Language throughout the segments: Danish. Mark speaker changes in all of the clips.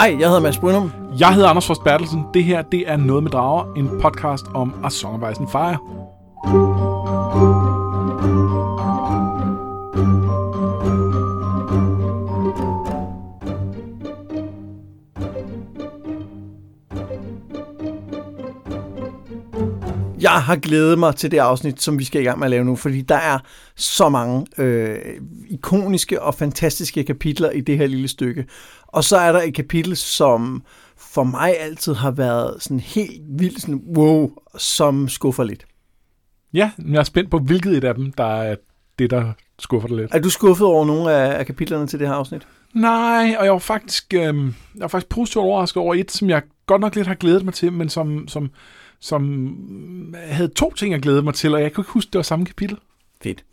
Speaker 1: Hej, jeg hedder Mads Brynum.
Speaker 2: Jeg hedder Anders Forst Bertelsen. Det her, det er Noget med Drager, en podcast om A Song of Ice and Fire.
Speaker 1: Har glædet mig til det afsnit, som vi skal i gang med at lave nu, fordi der er så mange øh, ikoniske og fantastiske kapitler i det her lille stykke. Og så er der et kapitel, som for mig altid har været sådan helt vildt sådan, wow, som skuffer lidt.
Speaker 2: Ja, jeg er spændt på, hvilket et af dem, der er det, der skuffer dig lidt.
Speaker 1: Er du skuffet over nogle af, af kapitlerne til det her afsnit?
Speaker 2: Nej, og jeg var faktisk, øh, jeg var faktisk positivt overrasket over et, som jeg godt nok lidt har glædet mig til, men som, som, som havde to ting, jeg glædede mig til, og jeg kunne ikke huske, det var samme kapitel.
Speaker 1: Fedt.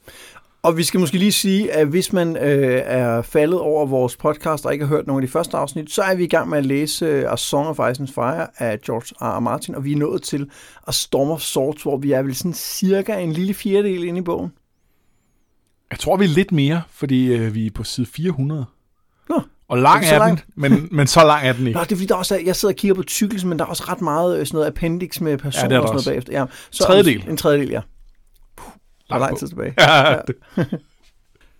Speaker 1: Og vi skal måske lige sige, at hvis man øh, er faldet over vores podcast og ikke har hørt nogle af de første afsnit, så er vi i gang med at læse øh, A Song of Ice and Fire af George R. R. Martin, og vi er nået til A Storm of Swords, hvor vi er vel sådan cirka en lille fjerdedel inde i bogen.
Speaker 2: Jeg tror, vi er lidt mere, fordi øh, vi er på side 400.
Speaker 1: Nå,
Speaker 2: Og lang
Speaker 1: Er
Speaker 2: er, den, men, men så lang er den ikke.
Speaker 1: Nå, det er fordi, der også er, jeg sidder og kigger på tykkelsen, men der er også ret meget øh, sådan noget appendix med personer
Speaker 2: Ja,
Speaker 1: og sådan noget bagefter. Ja, så
Speaker 2: Tredjedel.
Speaker 1: En tredjedel, ja. Puh, er lang
Speaker 2: på.
Speaker 1: tid tilbage.
Speaker 2: Ja,
Speaker 1: Ja.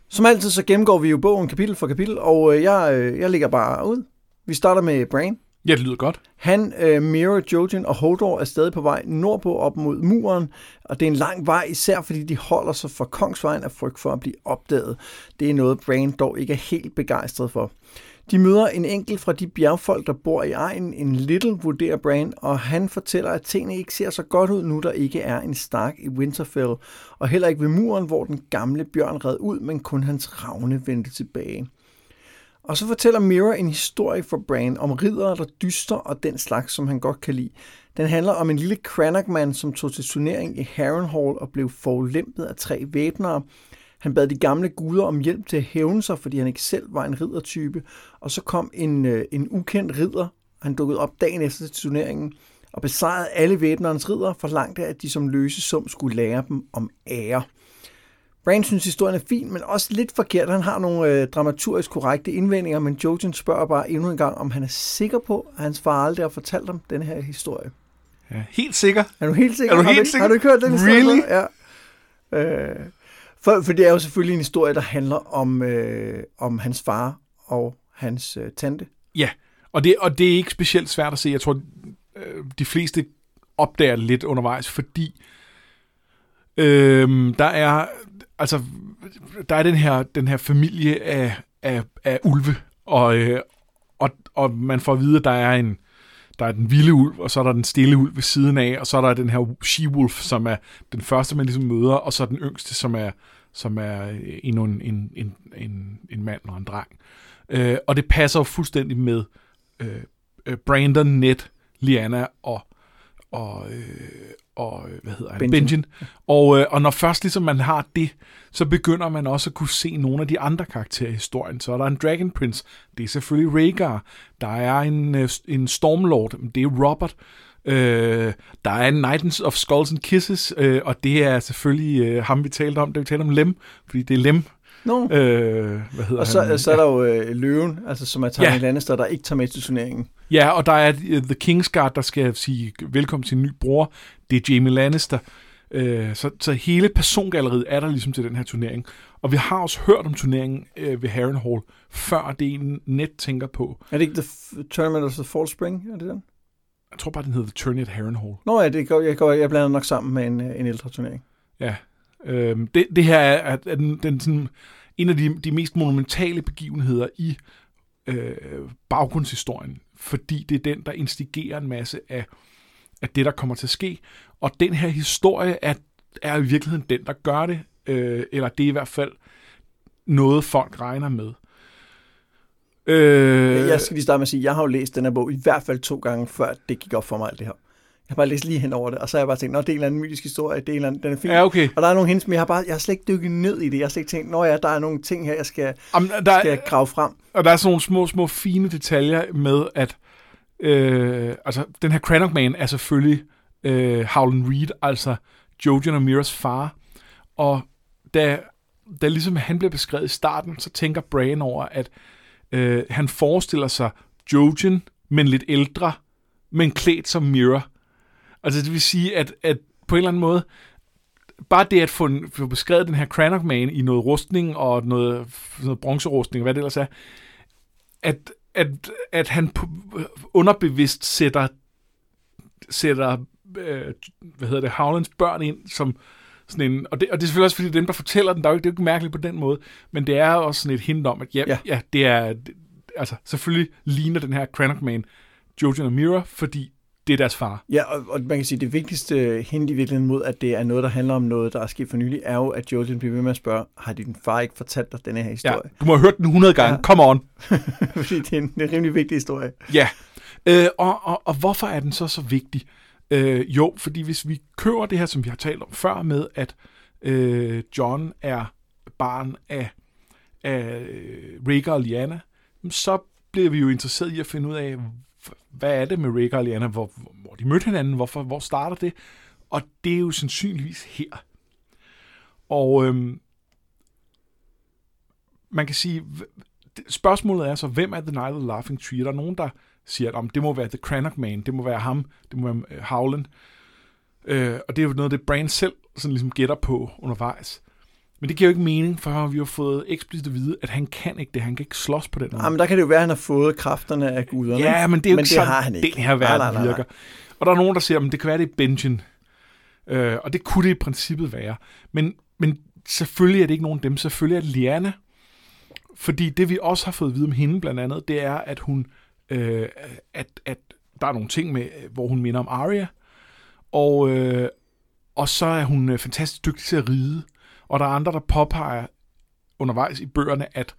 Speaker 1: Som altid, så gennemgår vi jo bogen kapitel for kapitel, og øh, jeg, øh, jeg ligger bare ud. Vi starter med Brain
Speaker 2: ja, det lyder godt.
Speaker 1: Han, øh, Mira, Jojen og Hodor er stadig på vej nordpå op mod muren, og det er en lang vej, især fordi de holder sig fra Kongsvejen af frygt for at blive opdaget. Det er noget, Bran dog ikke er helt begejstret for. De møder en enkelt fra de bjergfolk, der bor i egen, en Little, vurderer Bran, og han fortæller, at tingene ikke ser så godt ud nu, der ikke er en Stark i Winterfell, og heller ikke ved muren, hvor den gamle bjørn red ud, men kun hans ravne vendte tilbage. Og så fortæller Mirror en historie for Bran om ridere, der dyster og den slags, som han godt kan lide. Den handler om en lille cranach som tog til turnering i Harrenhal og blev forulæmpet af tre væbnere. Han bad de gamle guder om hjælp til at hævne sig, fordi han ikke selv var en riddertype. Og så kom en, øh, en ukendt ridder. Han dukkede op dagen efter til turneringen og besejrede alle væbnerens ridder, forlangte, at de som løse sum skulle lære dem om ære. Bran synes, historien er fin, men også lidt forkert. Han har nogle øh, dramaturgisk korrekte indvendinger, men Jojen spørger bare endnu en gang, om han er sikker på, at hans far aldrig har fortalt ham den her historie.
Speaker 2: Ja, helt sikker.
Speaker 1: Er du helt sikker?
Speaker 2: Er du
Speaker 1: har,
Speaker 2: helt
Speaker 1: du, ikke-
Speaker 2: sikker?
Speaker 1: har du ikke hørt den historie?
Speaker 2: Really?
Speaker 1: Ja. Øh, for, for det er jo selvfølgelig en historie, der handler om, øh, om hans far og hans øh, tante.
Speaker 2: Ja, og det, og det er ikke specielt svært at se. Jeg tror, øh, de fleste opdager det lidt undervejs, fordi øh, der er altså der er den her den her familie af, af, af ulve og, øh, og og man får at vide at der er en der er den vilde ulv, og så er der den stille ulv ved siden af, og så er der den her she-wolf, som er den første, man ligesom møder, og så den yngste, som er, som er endnu en, en, en, en, en mand og en dreng. Øh, og det passer jo fuldstændig med øh, øh, Brandon, Ned, Liana og, og, øh, og øh, hvad hedder han?
Speaker 1: Benjen.
Speaker 2: Benjen. Og, øh, og når først ligesom man har det, så begynder man også at kunne se nogle af de andre karakterer i historien. Så er der en Dragon Prince, det er selvfølgelig Rhaegar. Der er en, øh, en Stormlord, det er Robert. Øh, der er en Knights of Skulls and Kisses, øh, og det er selvfølgelig øh, ham, vi talte om. Det vi talte om Lem, fordi det er Lem.
Speaker 1: No.
Speaker 2: Øh, hvad hedder
Speaker 1: og så,
Speaker 2: han?
Speaker 1: så er der jo øh, løven, altså, som er Tywin
Speaker 2: Ja.
Speaker 1: Lannister, der ikke tager med til turneringen.
Speaker 2: Ja, og der er uh, The Kingsguard, der skal sige velkommen til en ny bror. Det er Jamie Lannister. Uh, så, så hele persongalleriet er der ligesom til den her turnering. Og vi har også hørt om turneringen uh, ved Harrenhal, før det en net tænker på.
Speaker 1: Er det ikke The Tournament of the Fall Spring? Er det den?
Speaker 2: Jeg tror bare, den hedder The Tourney at Harrenhal.
Speaker 1: Nå ja, det går, jeg, går, jeg blander nok sammen med en, øh, en ældre turnering.
Speaker 2: Ja. Uh, det, det her er, er, er den, den sådan, en af de, de mest monumentale begivenheder i øh, baggrundshistorien. Fordi det er den, der instigerer en masse af, af det, der kommer til at ske. Og den her historie er, er i virkeligheden den, der gør det. Øh, eller det er i hvert fald noget, folk regner med. Øh,
Speaker 1: Jeg skal lige starte med at sige, at jeg har jo læst den her bog i hvert fald to gange, før det gik op for mig alt det her. Jeg har bare læst lige hen over det, og så har jeg bare tænkt, nå, det er en eller anden mytisk historie, det er en eller anden, den er fin.
Speaker 2: Ja, okay.
Speaker 1: Og der er nogle hints, men jeg har, bare, jeg har slet ikke dykket ned i det. Jeg har slet ikke tænkt, nå ja, der er nogle ting her, jeg skal,
Speaker 2: Jamen, der,
Speaker 1: skal grave frem.
Speaker 2: Og der er sådan nogle små, små fine detaljer med, at øh, altså, den her Cranach Man er selvfølgelig øh, Howland Reed, altså Jojen og Miras far. Og da, da ligesom han bliver beskrevet i starten, så tænker Bran over, at øh, han forestiller sig Jojen, men lidt ældre, men klædt som Mirror. Altså det vil sige, at, at på en eller anden måde, bare det at få, få beskrevet den her Cranach Man i noget rustning og noget, noget bronzerustning, hvad det ellers er, at, at, at han underbevidst sætter, sætter øh, hvad hedder det, Howlands børn ind som sådan en, og det, og det er selvfølgelig også fordi, dem, der fortæller den, der er jo ikke, det er jo ikke mærkeligt på den måde, men det er også sådan et hint om, at ja, ja. ja det er, det, altså selvfølgelig ligner den her Cranach Man Jojen og Mira, fordi det er deres far.
Speaker 1: Ja, og, og man kan sige, at det vigtigste hint i virkeligheden mod, at det er noget, der handler om noget, der er sket for nylig, er jo, at Jojen bliver ved med at spørge, har din far ikke fortalt dig denne her historie?
Speaker 2: Ja, du må have hørt den 100 gange. Ja. Come on.
Speaker 1: Fordi det er, en, det er en rimelig vigtig historie.
Speaker 2: Ja, øh, og, og, og hvorfor er den så så vigtig? Øh, jo, fordi hvis vi kører det her, som vi har talt om før, med at øh, John er barn af, af Rhaegar og Lyanna, så bliver vi jo interesseret i at finde ud af, hvad er det med Rick og Lyanna, hvor, hvor de mødte hinanden, hvorfor, hvor starter det? Og det er jo sandsynligvis her. Og øhm, man kan sige, spørgsmålet er så, hvem er The Night of the Laughing Tree? Der er nogen, der siger, at om det må være The Cranach Man, det må være ham, det må være øh, Howland. Øh, og det er jo noget, det Brand selv sådan ligesom gætter på undervejs. Men det giver jo ikke mening, for vi har fået eksplicit at vide, at han kan ikke det. Han kan ikke slås på den måde.
Speaker 1: Jamen, der kan det jo være, at han har fået kræfterne af guderne.
Speaker 2: Ja, men det er jo men ikke sådan, har han ikke. den her verden nej, nej, nej, virker. Og der er nogen, der siger, at det kan være, det er Benjen. Øh, og det kunne det i princippet være. Men, men selvfølgelig er det ikke nogen af dem. Selvfølgelig er det Liana. Fordi det, vi også har fået at vide om hende blandt andet, det er, at hun øh, at, at der er nogle ting med, hvor hun minder om Arya. Og, øh, og så er hun øh, fantastisk dygtig til at ride. Og der er andre, der påpeger undervejs i bøgerne, at,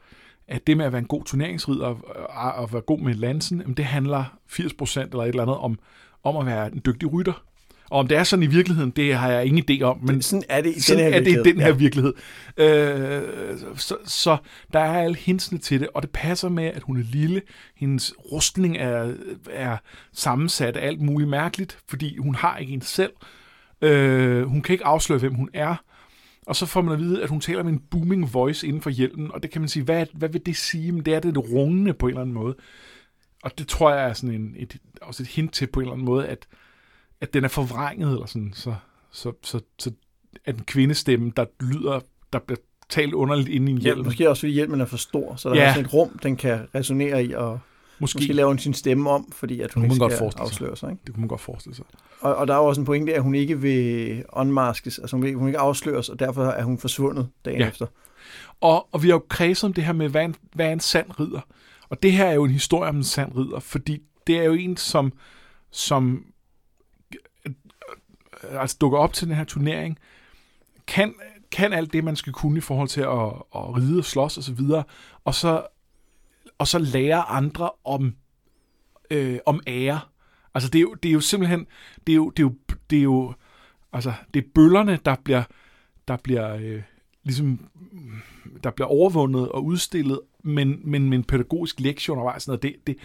Speaker 2: at det med at være en god turneringsrider og, og være god med lansen, jamen det handler 80% eller et eller andet om, om at være en dygtig rytter. Og om det er sådan i virkeligheden, det har jeg ingen idé om. Men
Speaker 1: sådan er det i
Speaker 2: sådan
Speaker 1: den her
Speaker 2: er det i den her ja. virkelighed. Øh, så, så der er alle hintsene til det, og det passer med, at hun er lille. Hendes rustning er, er sammensat af alt muligt mærkeligt, fordi hun har ikke en selv. Øh, hun kan ikke afsløre, hvem hun er. Og så får man at vide, at hun taler med en booming voice inden for hjelmen, og det kan man sige, hvad, hvad vil det sige? Men det er det rungende på en eller anden måde. Og det tror jeg er sådan en, et, også et hint til på en eller anden måde, at, at den er forvrænget, eller sådan, så, så, så, så at en kvindestemme, der lyder, der bliver talt underligt inde i en hjelm.
Speaker 1: Ja, måske også fordi hjelmen er for stor, så der ja. er sådan et rum, den kan resonere i, og måske, måske laver hun sin stemme om, fordi at hun ikke skal afsløre sig. Ikke?
Speaker 2: Det kunne man godt forestille sig.
Speaker 1: Og, og der er jo også en pointe, at hun ikke vil unmaskes, altså hun vil, hun ikke afsløres, og derfor er hun forsvundet dagen ja. efter.
Speaker 2: Og, og vi har jo kredset om det her med, hvad en, hvad er en sand ridder? Og det her er jo en historie om en sand ridder, fordi det er jo en, som, som altså dukker op til den her turnering, kan, kan alt det, man skal kunne i forhold til at, at ride og slås og så videre, og så, og så lære andre om, øh, om ære. Altså det er, jo, det er jo simpelthen, det er jo, det er jo, det er jo altså det er bøllerne, der bliver, der bliver øh, ligesom, der bliver overvundet og udstillet, men, men med en pædagogisk lektion undervejs. Sådan noget. Det, det,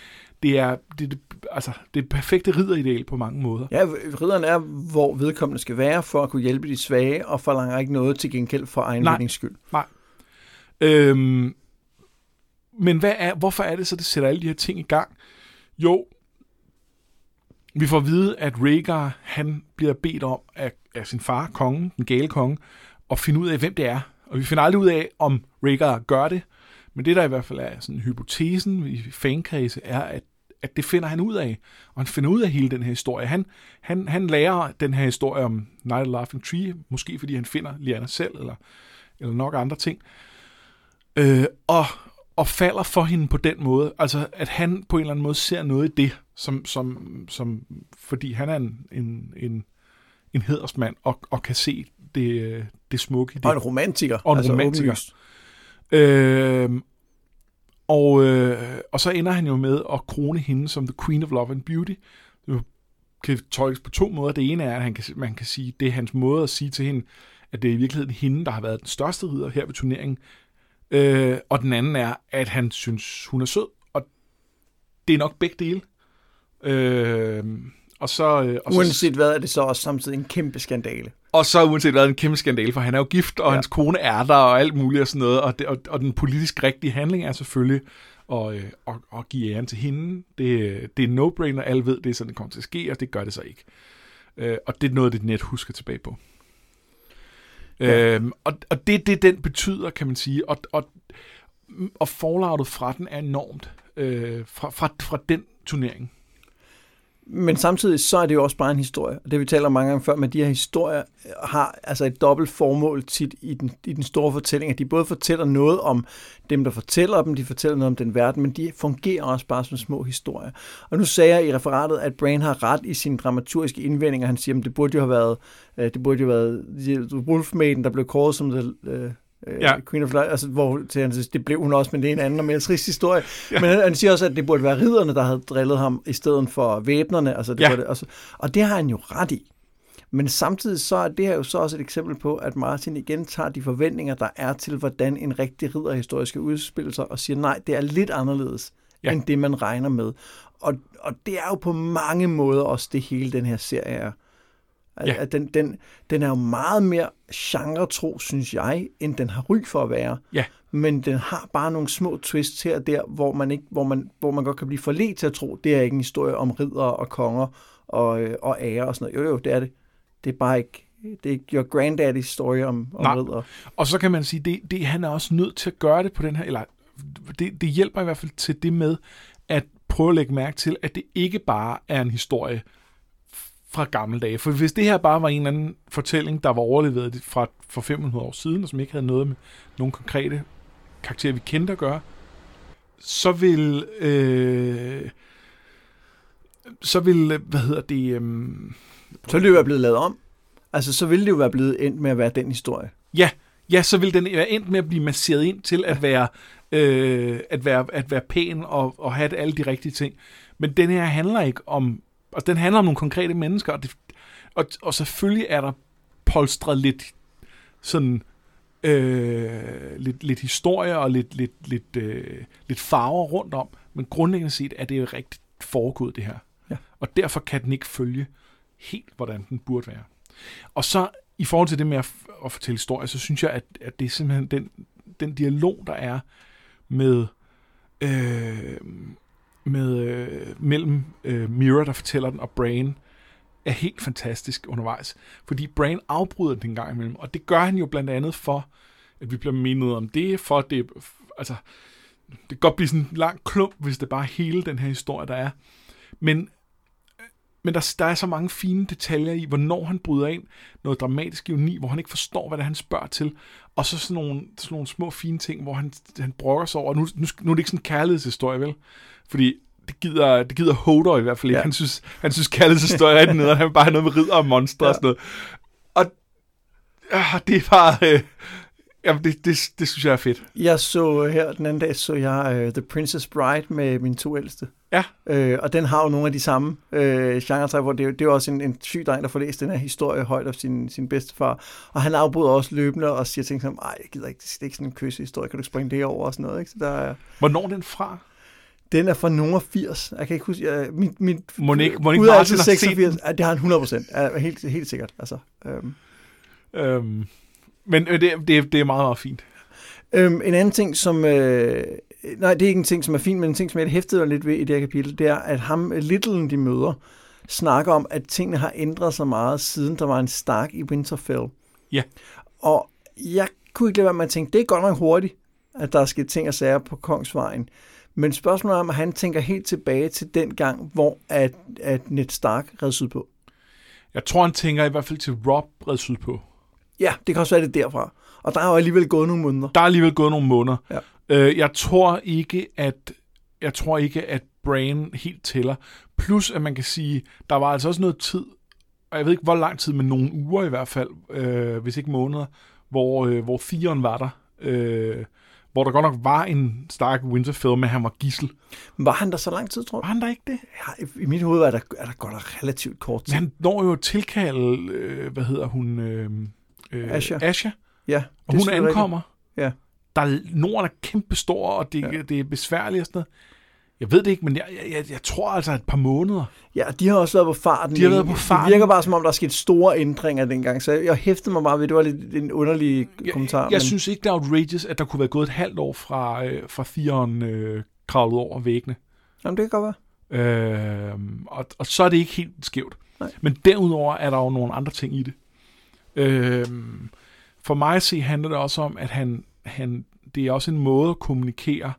Speaker 2: det, er, det, det, altså, det er perfekte ridderideal på mange måder.
Speaker 1: Ja, ridderen er, hvor vedkommende skal være for at kunne hjælpe de svage, og forlanger ikke noget til gengæld for egen
Speaker 2: nej,
Speaker 1: skyld.
Speaker 2: Nej. Øhm, men hvad er, hvorfor er det så, det sætter alle de her ting i gang? Jo, vi får at vide, at Rhaegar, han bliver bedt om af, af sin far, kongen, den gale konge, at finde ud af, hvem det er. Og vi finder aldrig ud af, om Rhaegar gør det, men det, der i hvert fald er sådan hypotesen i fankredse, er, at, at det finder han ud af. Og han finder ud af hele den her historie. Han, han, han lærer den her historie om Night of Laughing Tree, måske fordi han finder Lyanna selv, eller, eller nok andre ting. Øh, og, og falder for hende på den måde. Altså, at han på en eller anden måde ser noget i det, som, som, som fordi han er en, en, en, en hedersmand, og, og kan se det, det smukke i det.
Speaker 1: Og en romantiker.
Speaker 2: Og en altså romantiker. Åbenlyst. Øh, og, øh, og så ender han jo med at krone hende som the queen of love and beauty. Det kan tolkes på to måder. Det ene er, at han kan, man kan sige, det er hans måde at sige til hende, at det er i virkeligheden hende, der har været den største ridder her ved turneringen. Øh, og den anden er, at han synes, hun er sød. Og det er nok begge dele. Øh, og så, øh, og
Speaker 1: Uanset hvad, er det så også samtidig en kæmpe skandale.
Speaker 2: Og så uanset hvad, en kæmpe skandale, for han er jo gift, og ja. hans kone er der, og alt muligt og sådan noget. Og, det, og, og den politisk rigtige handling er selvfølgelig og, øh, og give æren til hende. Det, det er no-brainer, alle ved, det er sådan, det kommer til at ske, og det gør det så ikke. Øh, og det er noget, det net husker tilbage på. Ja. Øhm, og, og det er det, den betyder, kan man sige. Og, og, og falloutet fra den er enormt. Øh, fra, fra, fra den turnering.
Speaker 1: Men samtidig så er det jo også bare en historie. Og det vi taler mange gange før, med de her historier har altså et dobbelt formål tit i den, i den store fortælling, at de både fortæller noget om dem, der fortæller dem, de fortæller noget om den verden, men de fungerer også bare som små historier. Og nu sagde jeg i referatet, at Brain har ret i sine dramaturgiske indvendinger. Han siger, at det burde jo have været, øh, det burde jo have været Wolfmaiden, der blev kåret som det, øh, ja. Queen of Light, altså, hvor til han siger, det blev hun også, men det er en anden og mere trist historie. Ja. Men han, han siger også, at det burde være ridderne, der havde drillet ham, i stedet for væbnerne. Altså, det ja. det, altså, og det har han jo ret i. Men samtidig så er det her jo så også et eksempel på, at Martin igen tager de forventninger, der er til, hvordan en rigtig ridderhistorie skal udspille sig, og siger, nej, det er lidt anderledes, ja. end det man regner med. Og, og det er jo på mange måder også det hele den her serie er. Ja. at den, den, den er jo meget mere genre-tro, synes jeg, end den har ry for at være.
Speaker 2: Ja.
Speaker 1: Men den har bare nogle små twists her og der, hvor man, ikke, hvor man, hvor man godt kan blive forledt til at tro, det er ikke en historie om ridder og konger og, øh, og ære og sådan noget. Jo, jo, det er det. Det er bare ikke, det er ikke your granddaddy's story om, om Nej. ridder.
Speaker 2: Og så kan man sige, det, det, han er også nødt til at gøre det på den her, eller det, det hjælper i hvert fald til det med, at prøve at lægge mærke til, at det ikke bare er en historie, fra gamle dage. For hvis det her bare var en eller anden fortælling, der var overlevet fra for 500 år siden, og som ikke havde noget med nogle konkrete karakterer, vi kendte at gøre, så vil... Øh, så vil, hvad hedder det... Øh,
Speaker 1: så ville det jo være blevet lavet om. Altså, så ville det jo være blevet endt med at være den historie.
Speaker 2: Ja, ja så vil den være endt med at blive masseret ind til at være, øh, at være, at være pæn og, og have alle de rigtige ting. Men den her handler ikke om og den handler om nogle konkrete mennesker, og, det, og, og selvfølgelig er der polstret lidt sådan øh, lidt, lidt historie og lidt, lidt, lidt, øh, lidt farver rundt om, men grundlæggende set er det jo rigtigt foregået det her. Ja. Og derfor kan den ikke følge helt, hvordan den burde være. Og så i forhold til det med at, at fortælle historie, så synes jeg, at, at det er simpelthen den, den dialog, der er med øh, med, øh, mellem øh, Mira, der fortæller den, og Brain, er helt fantastisk undervejs. Fordi Brain afbryder den en gang imellem, og det gør han jo blandt andet for, at vi bliver mindet om det, for det, altså, det kan godt blive sådan en lang klump, hvis det bare er hele den her historie, der er. Men, men der, der er så mange fine detaljer i, hvornår han bryder ind, noget dramatisk ironi, hvor han ikke forstår, hvad det er, han spørger til, og så sådan nogle, sådan nogle små fine ting, hvor han, han brokker sig over, nu, nu, nu er det ikke sådan en kærlighedshistorie, vel? Fordi det gider, det gider Hodor i hvert fald ikke. Ja. Han synes, han synes kærlighedshistorie er rigtig nede, han vil bare have noget med ridder og monstre ja. og sådan noget. Og ja, det er bare... Øh, ja, det, det, det synes jeg er fedt.
Speaker 1: Jeg så her den anden dag, så jeg uh, The Princess Bride med mine to ældste.
Speaker 2: Ja.
Speaker 1: Øh, og den har jo nogle af de samme øh, genre hvor det, det er også en, en syg dreng, der får læst den her historie højt af sin, sin bedstefar. Og han afbryder også løbende og siger ting som, ej, jeg gider ikke, det er ikke sådan en kyssehistorie, kan du springe det over og sådan noget. Ikke? Så der er,
Speaker 2: Hvornår er den fra?
Speaker 1: Den er fra nogen 80. Jeg kan ikke huske... Jeg, min, min,
Speaker 2: Monique, Monique Martin
Speaker 1: har 86. Ja, det har han 100 procent. Helt, helt sikkert. Altså,
Speaker 2: øhm. Øhm, men øh, det, det, det er meget, meget fint.
Speaker 1: Øhm, en anden ting, som... Øh, nej, det er ikke en ting, som er fint, men en ting, som jeg hæftede lidt ved i det her kapitel, det er, at ham, Little, de møder, snakker om, at tingene har ændret sig meget, siden der var en Stark i Winterfell.
Speaker 2: Ja.
Speaker 1: Og jeg kunne ikke lade være med at tænke, det er godt nok hurtigt, at der er sket ting og sager på Kongsvejen. Men spørgsmålet er, om han tænker helt tilbage til den gang, hvor at, at Ned Stark red sydpå.
Speaker 2: Jeg tror, han tænker i hvert fald til Rob red sydpå.
Speaker 1: Ja, det kan også være det derfra. Og der er jo alligevel gået nogle måneder.
Speaker 2: Der er alligevel gået nogle måneder. Ja. Øh, jeg tror ikke, at jeg tror ikke, at Brain helt tæller. Plus, at man kan sige, der var altså også noget tid, og jeg ved ikke, hvor lang tid, men nogle uger i hvert fald, øh, hvis ikke måneder, hvor, øh, hvor Theon var der. Øh, hvor der godt nok var en Stark Winterfell, men han var gissel.
Speaker 1: Var han der så lang tid, tror du?
Speaker 2: Var han der ikke det?
Speaker 1: Ja, I mit hoved er der, er der godt nok relativt kort tid.
Speaker 2: Men han når jo tilkalde, øh, hvad hedder hun? Øh, øh,
Speaker 1: Asha.
Speaker 2: Asha.
Speaker 1: Ja.
Speaker 2: Og hun ankommer.
Speaker 1: Ja.
Speaker 2: Der, Norden er kæmpestor, og det, ja. det er besværligt og sådan noget. Jeg ved det ikke, men jeg, jeg, jeg tror altså et par måneder.
Speaker 1: Ja, de har også været på farten.
Speaker 2: De har været på farten.
Speaker 1: Det virker bare som om, der er sket store ændringer dengang, så jeg hæftede mig bare ved, det var lidt en underlig kommentar. Jeg,
Speaker 2: jeg men... synes ikke, det er outrageous, at der kunne være gået et halvt år fra, øh, fra Theon øh, kravlet over væggene.
Speaker 1: Jamen, det kan godt være.
Speaker 2: Øh, og, og så er det ikke helt skævt.
Speaker 1: Nej.
Speaker 2: Men derudover er der jo nogle andre ting i det. Øh, for mig at se handler det også om, at han, han, det er også en måde at kommunikere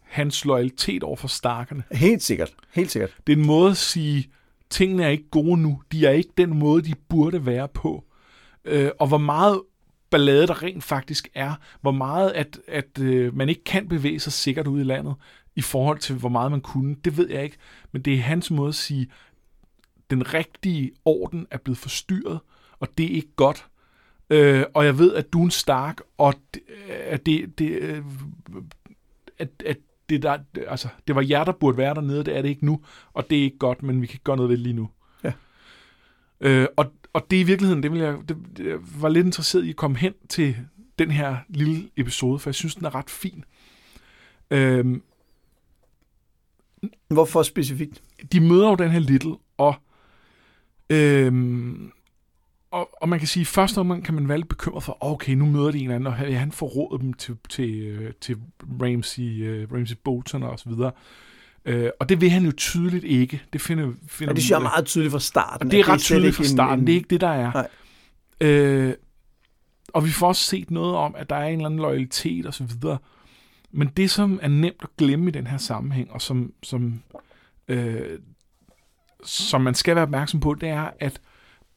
Speaker 2: hans loyalitet over for starkerne.
Speaker 1: Helt sikkert. Helt sikkert.
Speaker 2: Det er en måde at sige, tingene er ikke gode nu. De er ikke den måde, de burde være på. Øh, og hvor meget ballade der rent faktisk er. Hvor meget, at, at øh, man ikke kan bevæge sig sikkert ud i landet i forhold til, hvor meget man kunne. Det ved jeg ikke. Men det er hans måde at sige, den rigtige orden er blevet forstyrret, og det er ikke godt. Øh, og jeg ved, at du er en stark, og det, at det, det, øh, at, at det, der, altså, det var jer, der burde være dernede, det er det ikke nu, og det er ikke godt, men vi kan gøre noget ved det lige nu.
Speaker 1: Ja.
Speaker 2: Øh, og, og det i virkeligheden, det, vil jeg, det, det, var lidt interesseret i at komme hen til den her lille episode, for jeg synes, den er ret fin. Øh,
Speaker 1: Hvorfor specifikt?
Speaker 2: de møder jo den her Little, og, øhm, og, og man kan sige, at første omgang kan man være lidt bekymret for, okay, nu møder de en anden, og han- han forråder dem til, til, øh, til Ramsey, uh, Ramsey Bolton og så videre. Øh, og det vil han jo tydeligt ikke. Det finder, finder
Speaker 1: Og det synes jeg er meget tydeligt fra starten.
Speaker 2: Og det er ret
Speaker 1: slet
Speaker 2: tydeligt
Speaker 1: ikke
Speaker 2: fra
Speaker 1: en-
Speaker 2: starten.
Speaker 1: en-
Speaker 2: Det er ikke det, der er.
Speaker 1: Nej.
Speaker 2: Øh, og vi får også set noget om, at der er en eller anden loyalitet og så videre. Men det, som er nemt at glemme i den her sammenhæng, og som, som, øh, som man skal være opmærksom på, det er, at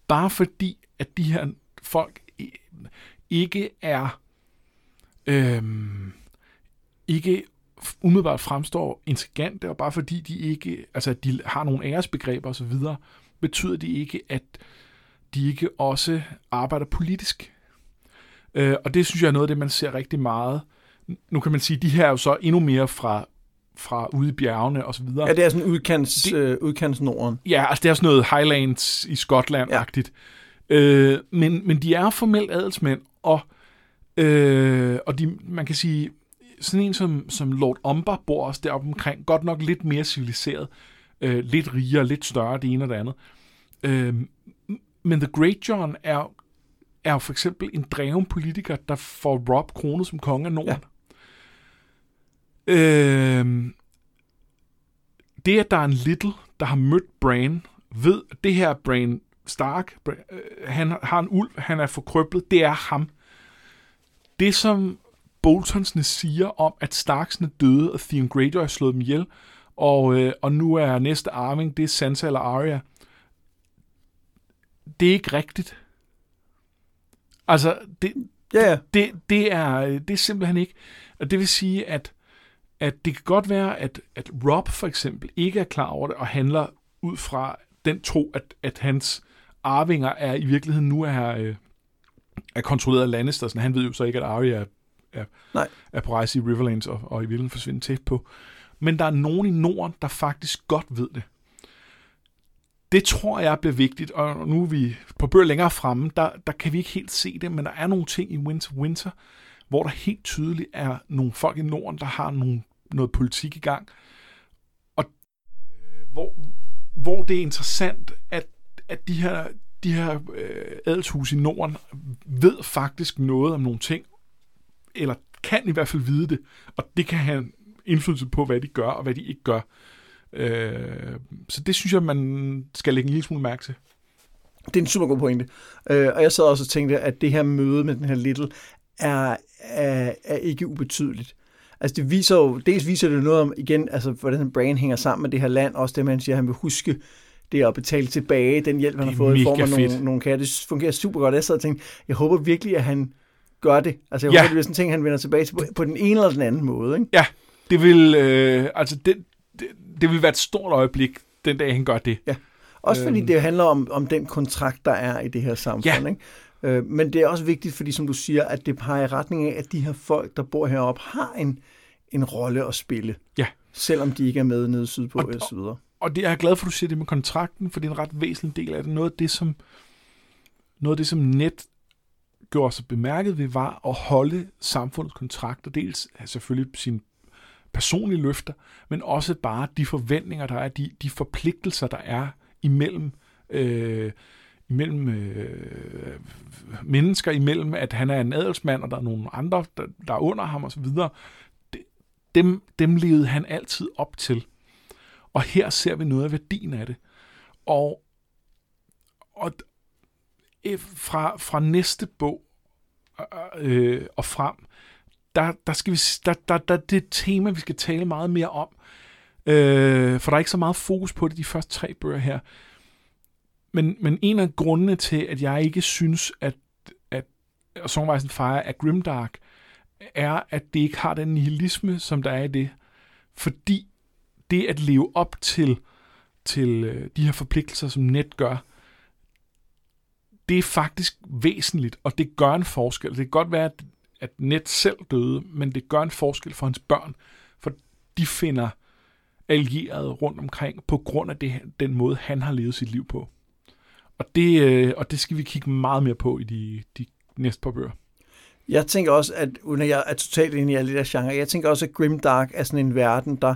Speaker 2: bare fordi, at de her folk ikke er øh, ikke umiddelbart fremstår intelligente, og bare fordi de ikke, altså at de har nogle æresbegreber osv., betyder de ikke, at de ikke også arbejder politisk. Øh, og det synes jeg er noget af det, man ser rigtig meget. Nu kan man sige, at de her er jo så endnu mere fra, fra ude i bjergene og så videre.
Speaker 1: Ja, det er sådan udkants,
Speaker 2: Det-
Speaker 1: øh, udkants Norden.
Speaker 2: Ja, altså det er sådan noget Highlands i Skotland-agtigt. Ja. Øh, men, men de er formelt adelsmænd, og, øh, og de, man kan sige, sådan en som, som Lord Umber bor også deroppe omkring, godt nok lidt mere civiliseret, øh, lidt rigere, lidt større, det ene og det andet. Øh, men The Great John er, er for eksempel en dreven politiker, der får Rob kronet som konge af Norden. Ja. Øh, det, at der er en Little, der har mødt Bran, ved, at det her er Bran Stark, øh, han har en ulv, han er forkrøblet, det er ham. Det, som Boltonsne siger om, at Starksne døde, og Theon Greyjoy har slået dem ihjel, og, øh, og nu er næste arving, det er Sansa eller Arya. Det er ikke rigtigt. Altså, det,
Speaker 1: Ja, ja.
Speaker 2: det, det, er, det er simpelthen ikke. Og det vil sige, at, at det kan godt være, at, at Rob for eksempel ikke er klar over det, og handler ud fra den tro, at, at hans arvinger er i virkeligheden nu er, øh, er kontrolleret af Lannister. Sådan, han ved jo så ikke, at Arya er, er,
Speaker 1: Nej.
Speaker 2: er på rejse i Riverlands og, og i virkeligheden forsvinde tæt på. Men der er nogen i Norden, der faktisk godt ved det. Det tror jeg bliver vigtigt, og nu er vi på bøger længere fremme, der, der kan vi ikke helt se det, men der er nogle ting i Winter Winter, hvor der helt tydeligt er nogle folk i Norden, der har nogle, noget politik i gang. Og øh, hvor, hvor det er interessant, at, at de her, de her øh, adelshus i Norden ved faktisk noget om nogle ting, eller kan i hvert fald vide det, og det kan have indflydelse på, hvad de gør og hvad de ikke gør. Øh, så det synes jeg, man skal lægge en lille smule mærke til.
Speaker 1: Det er en super god pointe. Øh, og jeg sad også og tænkte, at det her møde med den her Little er, er, er ikke ubetydeligt. Altså det viser jo, dels viser det noget om, igen, altså hvordan Brain hænger sammen med det her land, også det, man siger, at han vil huske det at betale tilbage, den hjælp, han har
Speaker 2: er
Speaker 1: fået i form af nogle, nogle kager. Det fungerer super godt. Jeg sad og tænkte, jeg håber virkelig, at han gør det. Altså jeg
Speaker 2: Ja.
Speaker 1: håber, det bliver sådan en ting, han vender tilbage til på, på den ene eller den anden måde. Ikke?
Speaker 2: Ja, det vil, øh, altså det, det, det vil være et stort øjeblik, den dag han gør det.
Speaker 1: Også fordi
Speaker 2: Øhm.
Speaker 1: det handler om, om den kontrakt, der er i det her samfund.
Speaker 2: Ja.
Speaker 1: Ikke? Øh, men det er også vigtigt, fordi som du siger, at det peger i retning af, at de her folk, der bor heroppe, har en, en rolle at spille.
Speaker 2: Ja.
Speaker 1: Selvom de ikke er med nede sydpå
Speaker 2: Og-
Speaker 1: og, og så videre.
Speaker 2: Og det, jeg er glad for, at du siger det med kontrakten, for det er en ret væsentlig del af det. Noget af det, som, noget af det, som net gjorde sig bemærket ved, var at holde samfundets kontrakter. Dels selvfølgelig sine personlige løfter, men også bare de forventninger, der er, de, de forpligtelser, der er imellem, øh, imellem øh, mennesker, imellem at han er en adelsmand, og der er nogle andre, der, der er under ham osv. Dem, dem levede han altid op til. Og her ser vi noget af værdien af det. Og, og øh, fra, fra næste bog øh, øh, og frem, der, der skal vi, der, der, der, det er et tema, vi skal tale meget mere om. Øh, for der er ikke så meget fokus på det de første tre bøger her. Men, men en af grundene til, at jeg ikke synes, at, at Songwise Fire er grimdark, er, at det ikke har den nihilisme, som der er i det. Fordi det at leve op til, til øh, de her forpligtelser, som net gør, det er faktisk væsentligt, og det gør en forskel. Det kan godt være, at, at net selv døde, men det gør en forskel for hans børn, for de finder allierede rundt omkring på grund af det, den måde, han har levet sit liv på. Og det, øh, og det skal vi kigge meget mere på i de, de næste par bøger.
Speaker 1: Jeg tænker også, at uden at jeg er totalt enig i alle de der genre, jeg tænker også, at Grimdark er sådan en verden, der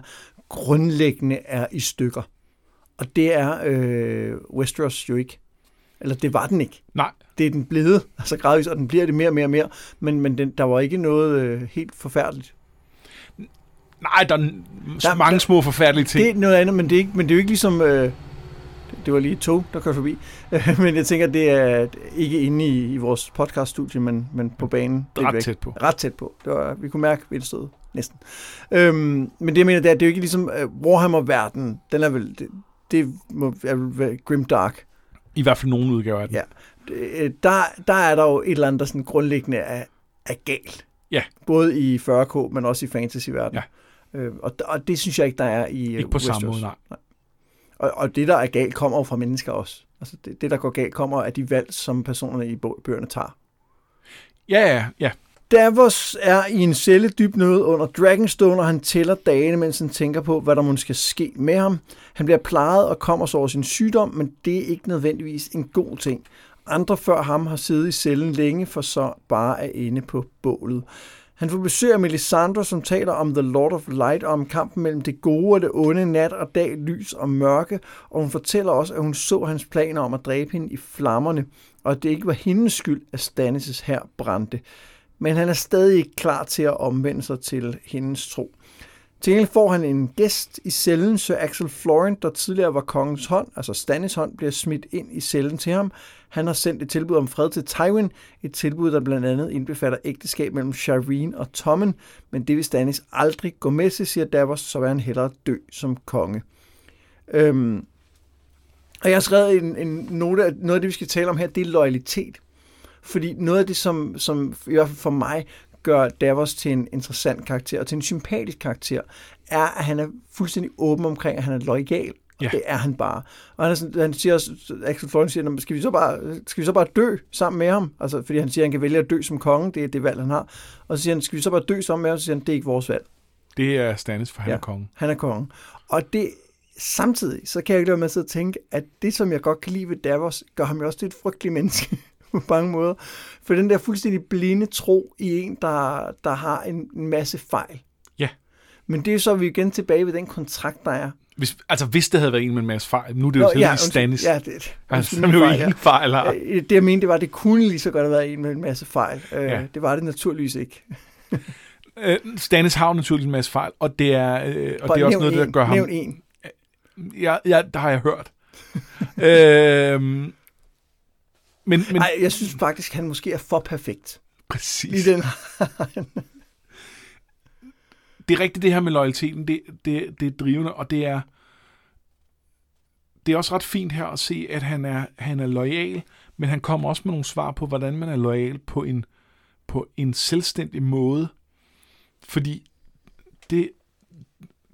Speaker 1: grundlæggende er i stykker. Og det er øh, Westeros jo ikke. Eller det var den ikke.
Speaker 2: Nej.
Speaker 1: Det er den blevet, altså gradvist, og den bliver det mere og mere og mere. Men, men den, der var ikke noget øh, helt forfærdeligt.
Speaker 2: Nej, der er der, mange der, små forfærdelige ting.
Speaker 1: Det er noget andet, men det er, ikke, men det er jo ikke ligesom... Øh, det var lige et tog, der kørte forbi. men jeg tænker, det er ikke inde i, i vores podcaststudie, men, men på banen.
Speaker 2: Ret væk. tæt på.
Speaker 1: Ret tæt på. Det var, vi kunne mærke vindstød, næsten. Øhm, men det jeg mener, det er, det er jo ikke ligesom uh, Warhammer-verden. Den er vel, det, det må, er vel Grim Dark.
Speaker 2: I hvert fald nogle udgaver af den.
Speaker 1: Ja. Øh, der, der er der jo et eller andet, der sådan grundlæggende er, er galt.
Speaker 2: Ja.
Speaker 1: Både i 40K, men også i fantasy-verdenen. Ja. Øh, og, og det synes jeg ikke, der er i
Speaker 2: Ikke på Westeros. samme måde, nej. nej.
Speaker 1: Og, og det, der er galt, kommer jo fra mennesker også. Altså det, det, der går galt, kommer af de valg, som personerne i bøgerne tager.
Speaker 2: Ja, ja, ja.
Speaker 1: Davos er i en celle dyb nød under Dragonstone, og han tæller dagene, mens han tænker på, hvad der måske skal ske med ham. Han bliver plejet og kommer så over sin sygdom, men det er ikke nødvendigvis en god ting. Andre før ham har siddet i cellen længe, for så bare er inde på bålet. Han får besøg af Melisandre, som taler om The Lord of Light og om kampen mellem det gode og det onde, nat og dag, lys og mørke, og hun fortæller også, at hun så hans planer om at dræbe hende i flammerne, og at det ikke var hendes skyld, at Stannis' her brændte. Men han er stadig ikke klar til at omvende sig til hendes tro. Til gengæld får han en gæst i cellen, Sir Axel Florent, der tidligere var kongens hånd, altså Stannis hånd, bliver smidt ind i cellen til ham. Han har sendt et tilbud om fred til Tywin, et tilbud, der blandt andet indbefatter ægteskab mellem Shireen og Tommen, men det vil Stannis aldrig gå med til, siger Davos, så vil han hellere dø som konge. Øhm, og jeg har skrevet en, en note, at noget af det, vi skal tale om her, det er loyalitet. Fordi noget af det, som, som i hvert fald for mig gør Davos til en interessant karakter og til en sympatisk karakter, er, at han er fuldstændig åben omkring, at han er lojal. Og ja. det er han bare. Og han, er sådan, han siger også, Axel Florence siger, skal vi, så bare, skal vi så bare dø sammen med ham? Altså, fordi han siger, at han kan vælge at dø som konge, det er det valg, han har. Og så siger han, skal vi så bare dø sammen med ham? Så siger han, det er ikke vores valg.
Speaker 2: Det er Stannis, for han ja, er konge.
Speaker 1: han er konge. Og det, samtidig, så kan jeg ikke lade med at tænke, at det, som jeg godt kan lide ved Davos, gør ham jo også til et frygteligt menneske på mange måder. For den der fuldstændig blinde tro i en, der, der har en, en masse fejl.
Speaker 2: Ja.
Speaker 1: Men det er så, vi igen tilbage ved den kontrakt, der er.
Speaker 2: Hvis, altså, hvis det havde været en med en masse fejl, nu er det jo Nå, ja, Stannis.
Speaker 1: Ja, det,
Speaker 2: altså, som jo ingen fejl har.
Speaker 1: Det, jeg mente, det var, at det kunne lige så godt have været en med en masse fejl. Øh, ja. Det var det naturligvis ikke.
Speaker 2: Øh, Stannis har jo naturligvis en masse fejl, og det er, øh, og det er også noget, en, der gør ham...
Speaker 1: Nævn en.
Speaker 2: Ja, ja, der har jeg hørt. øh,
Speaker 1: men, men... Ej, jeg synes faktisk, han måske er for perfekt.
Speaker 2: Præcis.
Speaker 1: I den.
Speaker 2: det er rigtigt, det her med loyaliteten, det, det, det er drivende, og det er, det er også ret fint her at se, at han er, han er lojal, men han kommer også med nogle svar på, hvordan man er lojal på en, på en selvstændig måde. Fordi det,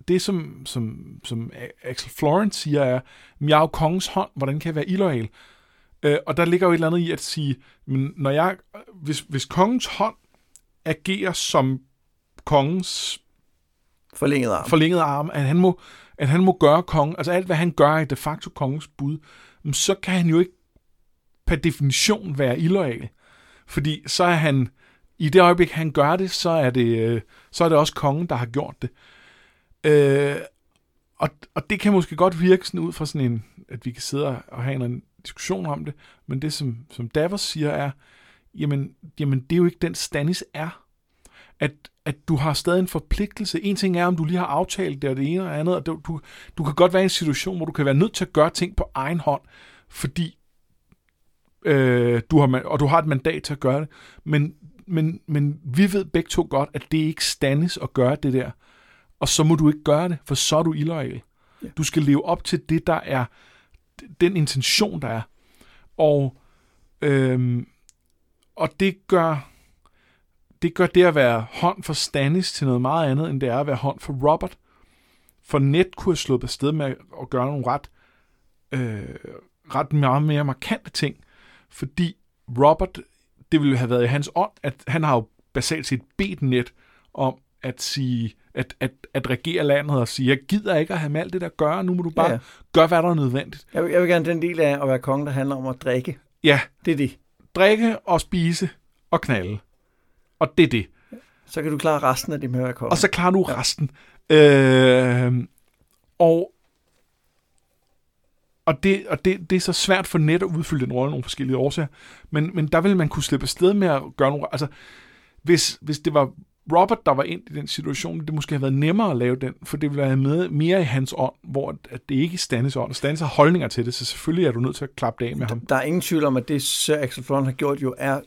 Speaker 2: det som, som, som Axel Florence siger er, jeg er jo kongens hånd, hvordan kan jeg være illoyal? Øh, og der ligger jo et eller andet i at sige, men når jeg, hvis, hvis kongens hånd agerer som kongens
Speaker 1: forlængede arm,
Speaker 2: forlængede arm at, han må, at han må gøre kongen, altså alt hvad han gør i de facto kongens bud, så kan han jo ikke per definition være illoyal. Fordi så er han, i det øjeblik han gør det, så er det, øh, så er det også kongen, der har gjort det. Øh, og, og det kan måske godt virke sådan ud fra sådan en, at vi kan sidde og have en diskussion om det, men det som, som Davos siger er, jamen, jamen det er jo ikke den Stannis er. at, at du har stadig en forpligtelse. En ting er, om du lige har aftalt det og det ene og andet, og du, du, du kan godt være i en situation, hvor du kan være nødt til at gøre ting på egen hånd, fordi øh, du har, og du har et mandat til at gøre det. Men, men, men vi ved begge to godt, at det ikke standes at gøre det der. Og så må du ikke gøre det, for så er du illoyal. Ja. Du skal leve op til det, der er den intention, der er. Og, øhm, og det gør det gør det at være hånd for Stannis til noget meget andet, end det er at være hånd for Robert. For net kunne have slået afsted med at gøre nogle ret, øh, ret meget mere markante ting, fordi Robert, det ville have været i hans ånd, at han har jo basalt set bedt net om at sige, at, at, at regere landet og sige, jeg gider ikke at have med alt det der gøre, nu må du bare ja, gøre, hvad der er nødvendigt.
Speaker 1: Jeg vil, jeg vil gerne den del af at være konge, der handler om at drikke.
Speaker 2: Ja.
Speaker 1: Det er det.
Speaker 2: Drikke og spise og knalde. Og det er det.
Speaker 1: Så kan du klare resten af det med at konge.
Speaker 2: Og så klarer du ja. resten. Øh, og og, det, og det, det er så svært for net at udfylde den rolle nogle forskellige årsager. Men, men der vil man kunne slippe afsted med at gøre nogle... Altså, hvis, hvis det var Robert, der var ind i den situation, det måske have været nemmere at lave den, for det ville være med, mere i hans ånd, hvor at det ikke er Stannis ånd. Stannis har holdninger til det, så selvfølgelig er du nødt til at klappe det af med ham.
Speaker 1: Der er ingen tvivl om, at det Sir Axel Florent har gjort jo er,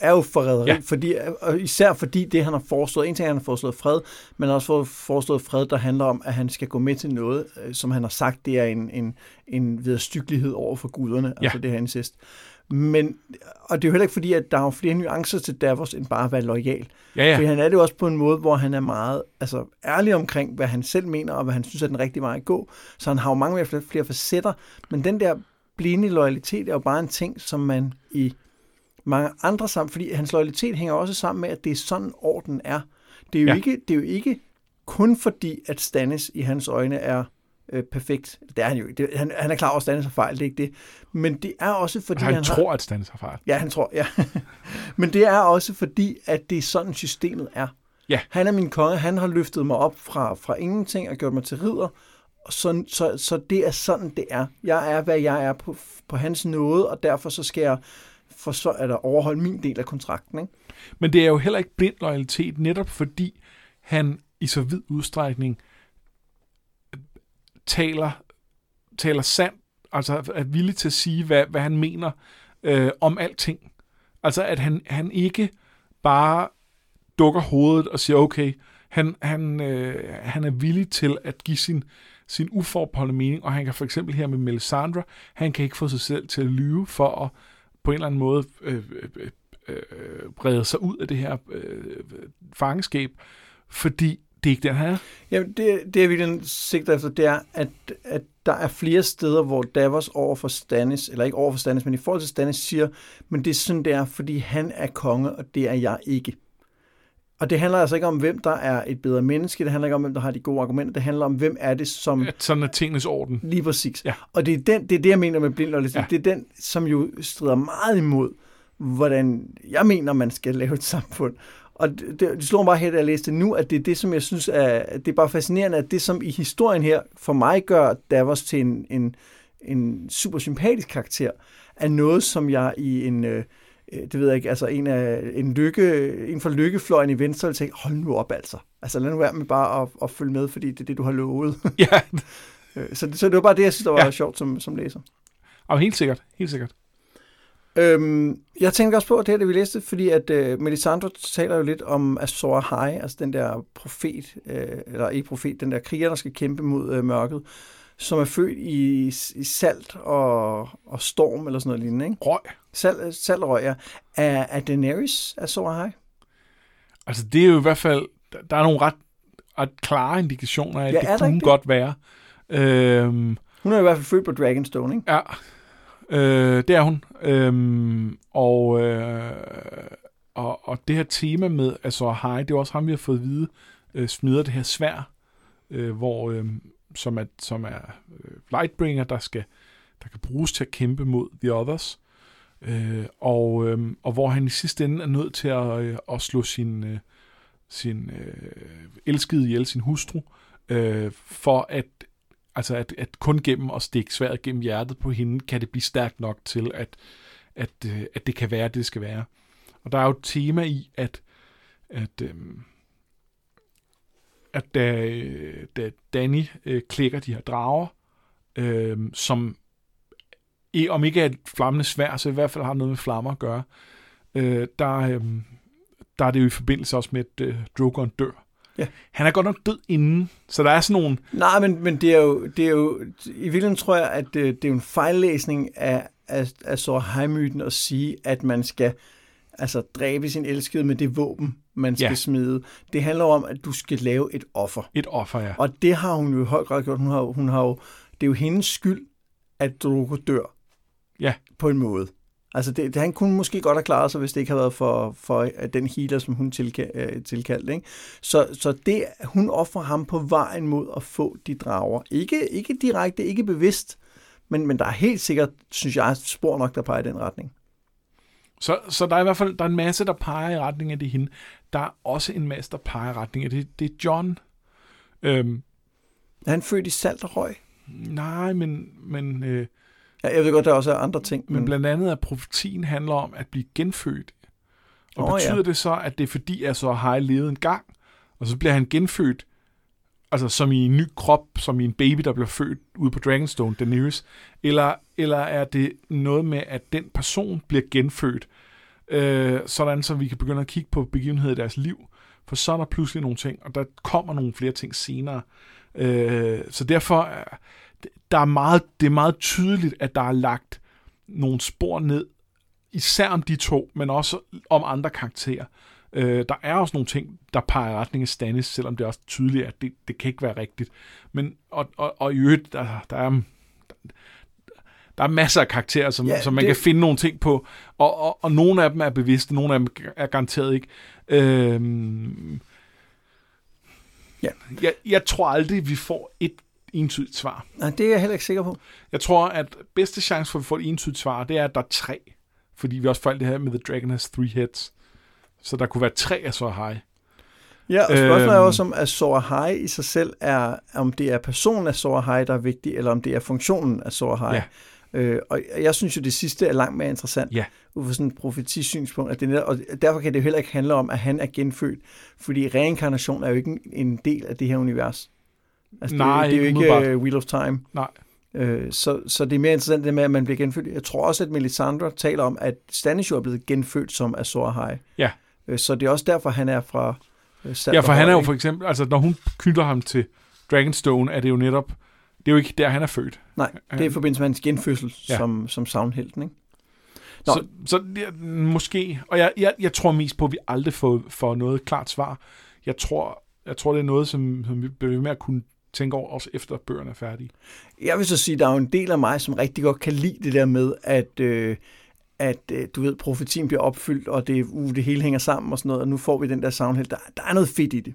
Speaker 1: er jo forræderi, ja. fordi, og især fordi det, han har foreslået, en ting han har foreslået fred, men også foreslået fred, der handler om, at han skal gå med til noget, øh, som han har sagt, det er en, en, en vederstyggelighed over for guderne, ja. altså det her incest. Men, og det er jo heller ikke fordi, at der er flere nuancer til Davos, end bare at være lojal.
Speaker 2: Ja, ja.
Speaker 1: For han er det jo også på en måde, hvor han er meget altså, ærlig omkring, hvad han selv mener, og hvad han synes er den rigtige vej at gå. Så han har jo mange flere, flere facetter. Men den der blinde loyalitet er jo bare en ting, som man i mange andre sammen, fordi hans loyalitet hænger også sammen med, at det er sådan orden er. Det er jo, ja. ikke, det er jo ikke kun fordi, at Stannis i hans øjne er øh, perfekt. Det er han jo ikke. Han, han er klar over, at Stannis har fejl, det er ikke det. Men det er også fordi...
Speaker 2: Han,
Speaker 1: han
Speaker 2: tror,
Speaker 1: har,
Speaker 2: at Stannis har fejl.
Speaker 1: Ja, han tror, ja. Men det er også fordi, at det er sådan, systemet er.
Speaker 2: Ja.
Speaker 1: Han er min konge, han har løftet mig op fra, fra ingenting og gjort mig til ridder, så, så, så det er sådan, det er. Jeg er, hvad jeg er på, på hans nåde, og derfor så skal jeg forsvare, eller overholde min del af kontrakten. Ikke?
Speaker 2: Men det er jo heller ikke blind loyalitet, netop fordi han i så vid udstrækning taler, taler sandt, altså er villig til at sige, hvad, hvad han mener øh, om alting. Altså at han, han ikke bare dukker hovedet og siger, okay, han, han, øh, han er villig til at give sin, sin uforbeholdende mening, og han kan for eksempel her med Melisandre, han kan ikke få sig selv til at lyve for at på en eller anden måde øh, øh, øh, øh brede sig ud af det her øh, fangeskab, fordi det er ikke den her.
Speaker 1: Jamen, det, det er virkelig sigter efter, det er, at, at der er flere steder, hvor Davos over for Stannis, eller ikke over for Stannis, men i forhold til Stannis siger, men det er sådan, det er, fordi han er konge, og det er jeg ikke. Og det handler altså ikke om, hvem der er et bedre menneske, det handler ikke om, hvem der har de gode argumenter, det handler om, hvem er det, som...
Speaker 2: Sådan er tingens orden.
Speaker 1: Lige præcis.
Speaker 2: Ja.
Speaker 1: Og det er, den, det er det, jeg mener med blind Ja. Det er den, som jo strider meget imod, hvordan jeg mener, man skal lave et samfund. Og det, det slår mig bare her, da jeg læste nu, at det er det, som jeg synes er, det er bare fascinerende, at det, som i historien her for mig gør Davos til en, en, en super sympatisk karakter, er noget, som jeg i en, øh, det ved jeg ikke, altså en, af, en, lykke, en for lykkefløjen i Venstre vil tænke, hold nu op altså. Altså lad nu være med bare at, at følge med, fordi det er det, du har lovet.
Speaker 2: Ja.
Speaker 1: Øh, så, så det var bare det, jeg synes, der var ja. sjovt som, som læser.
Speaker 2: Og helt sikkert, helt sikkert.
Speaker 1: Øhm, jeg tænker også på, at det her, det vi læste, fordi at uh, Melisandre taler jo lidt om Azor Ahai, altså den der profet, uh, eller ikke profet, den der kriger, der skal kæmpe mod uh, mørket, som er født i, i salt og, og storm, eller sådan noget lignende, ikke?
Speaker 2: Røg.
Speaker 1: Salt, salt og røg, ja. Er, er Daenerys Azor Ahai?
Speaker 2: Altså, det er jo i hvert fald, der er nogle ret, ret klare indikationer af, at ja, det kunne det? godt være. Øhm,
Speaker 1: Hun er i hvert fald født på Dragonstone, ikke?
Speaker 2: Ja, Øh, det er hun. Øhm, og, øh, og, og det her tema med altså hej, det er også ham, vi har fået at vide, øh, smider det her svær, øh, hvor, øh, som er, som er øh, Lightbringer, der, skal, der kan bruges til at kæmpe mod The Others. Øh, og, øh, og hvor han i sidste ende er nødt til at, øh, at slå sin, øh, sin øh, elskede ihjel, sin hustru, øh, for at Altså at, at kun gennem at stikke sværet gennem hjertet på hende, kan det blive stærkt nok til, at, at, øh, at det kan være det, det skal være. Og der er jo et tema i, at, at, øh, at da, da Danny øh, klikker de her drager, øh, som om ikke er et flammende svær, så i hvert fald har noget med flammer at gøre, øh, der, øh, der er det jo i forbindelse også med, at øh, Drogon dør.
Speaker 1: Ja.
Speaker 2: Han er godt nok død inden, så der er sådan nogle...
Speaker 1: Nej, men, men det, er jo, det er jo... I virkeligheden tror jeg, at det, det er jo en fejllæsning af, af, af så myten at sige, at man skal altså dræbe sin elskede med det våben, man skal
Speaker 2: Ja.
Speaker 1: smide. Det handler om, at du skal lave et offer.
Speaker 2: Et offer, ja.
Speaker 1: Og det har hun jo i høj grad gjort. Hun har, hun har jo, det er jo hendes skyld, at Drogo dør.
Speaker 2: Ja.
Speaker 1: På en måde. Altså, det, det, han kunne måske godt have klaret sig, hvis det ikke havde været for, for øh, den healer, som hun tilka, øh, tilkaldte. Ikke? Så, så det, hun offrer ham på vejen mod at få de drager. Ikke, ikke direkte, ikke bevidst, men, men der er helt sikkert, synes jeg, spor nok, der peger i den retning.
Speaker 2: Så, så der er i hvert fald der er en masse, der peger i retning af det hende. Der er også en masse, der peger i retning af det. Det er John. Øhm,
Speaker 1: Er han født i salt og røg?
Speaker 2: nej, men, men, øh,
Speaker 1: Ja, jeg ved godt, der også er andre ting.
Speaker 2: men blandt andet, at profetien handler om at blive genfødt. Og oh, betyder
Speaker 1: ja.
Speaker 2: det så, at det er fordi, at så har levet en gang, og så bliver han genfødt, altså som i en ny krop, som i en baby, der bliver født ude på Dragonstone, Daenerys, eller, eller er det noget med, at den person bliver genfødt, øh, sådan så vi kan begynde at kigge på begivenheder i deres liv, for så er der pludselig nogle ting, og der kommer nogle flere ting senere. Øh, så derfor er der er meget, det er meget tydeligt, at der er lagt nogle spor ned, især om de to, men også om andre karakterer. Øh, der er også nogle ting, der peger i retning af Stannis, selvom det er også tydeligt, at det, det kan ikke være rigtigt. Men, og, og, og i øvrigt, der, der er der er masser af karakterer, som,
Speaker 1: Ja,
Speaker 2: som man
Speaker 1: det...
Speaker 2: kan finde nogle ting på, og, og, og nogle af dem er bevidste, nogle af dem er garanteret ikke. Øhm,
Speaker 1: Ja.
Speaker 2: jeg, jeg tror aldrig, vi får et entydigt svar.
Speaker 1: Nej, det er jeg heller ikke sikker på.
Speaker 2: Jeg tror, at bedste chance for, at vi får et entydigt svar, det er, at der er tre. Fordi vi også faldt det her med The Dragon has three heads. Så der kunne være tre af så high.
Speaker 1: Ja, og spørgsmålet er
Speaker 2: Øhm.
Speaker 1: også, om Azor High i sig selv er, om det er personen af Azor High, der er vigtig, eller om det er funktionen af Azor High.
Speaker 2: Ja.
Speaker 1: Øh, og jeg synes jo, det sidste er langt mere interessant,
Speaker 2: Ja.
Speaker 1: ud fra sådan et profetisynspunkt. At det netop, og derfor kan det jo heller ikke handle om, at han er genfødt, fordi reinkarnation er jo ikke en del af det her univers. Altså,
Speaker 2: Nej,
Speaker 1: det, er det er
Speaker 2: ikke
Speaker 1: jo ikke
Speaker 2: umiddelbart.
Speaker 1: uh, Wheel of Time.
Speaker 2: Nej.
Speaker 1: Øh, så, så det er mere interessant det med, at man bliver genfødt. Jeg tror også, at Melisandre taler om, at Stannis jo er blevet genfødt som Azor High.
Speaker 2: Ja.
Speaker 1: Øh, så det er også derfor, han er fra øh,
Speaker 2: Ja, for han er jo for eksempel, altså når hun knytter ham til Dragonstone, er det jo netop, det er jo ikke der, han er født.
Speaker 1: Nej, det er i forbindelse med hans genfødsel ja.
Speaker 2: Ja.
Speaker 1: som, som savnhelten, ikke? Nå.
Speaker 2: Så, så det, måske, og jeg, jeg, jeg tror mest på, at vi aldrig får, får noget klart svar. Jeg tror, jeg tror det er noget, som, som vi bliver med at kunne tænke over, også efter bøgerne er færdige.
Speaker 1: Jeg vil så sige, at der er jo en del af mig, som rigtig godt kan lide det der med, at, øh, at øh, du ved, profetien bliver opfyldt, og det, uh, det hele hænger sammen og sådan noget, og nu får vi den der savnhelt. Der, der er noget fedt i det.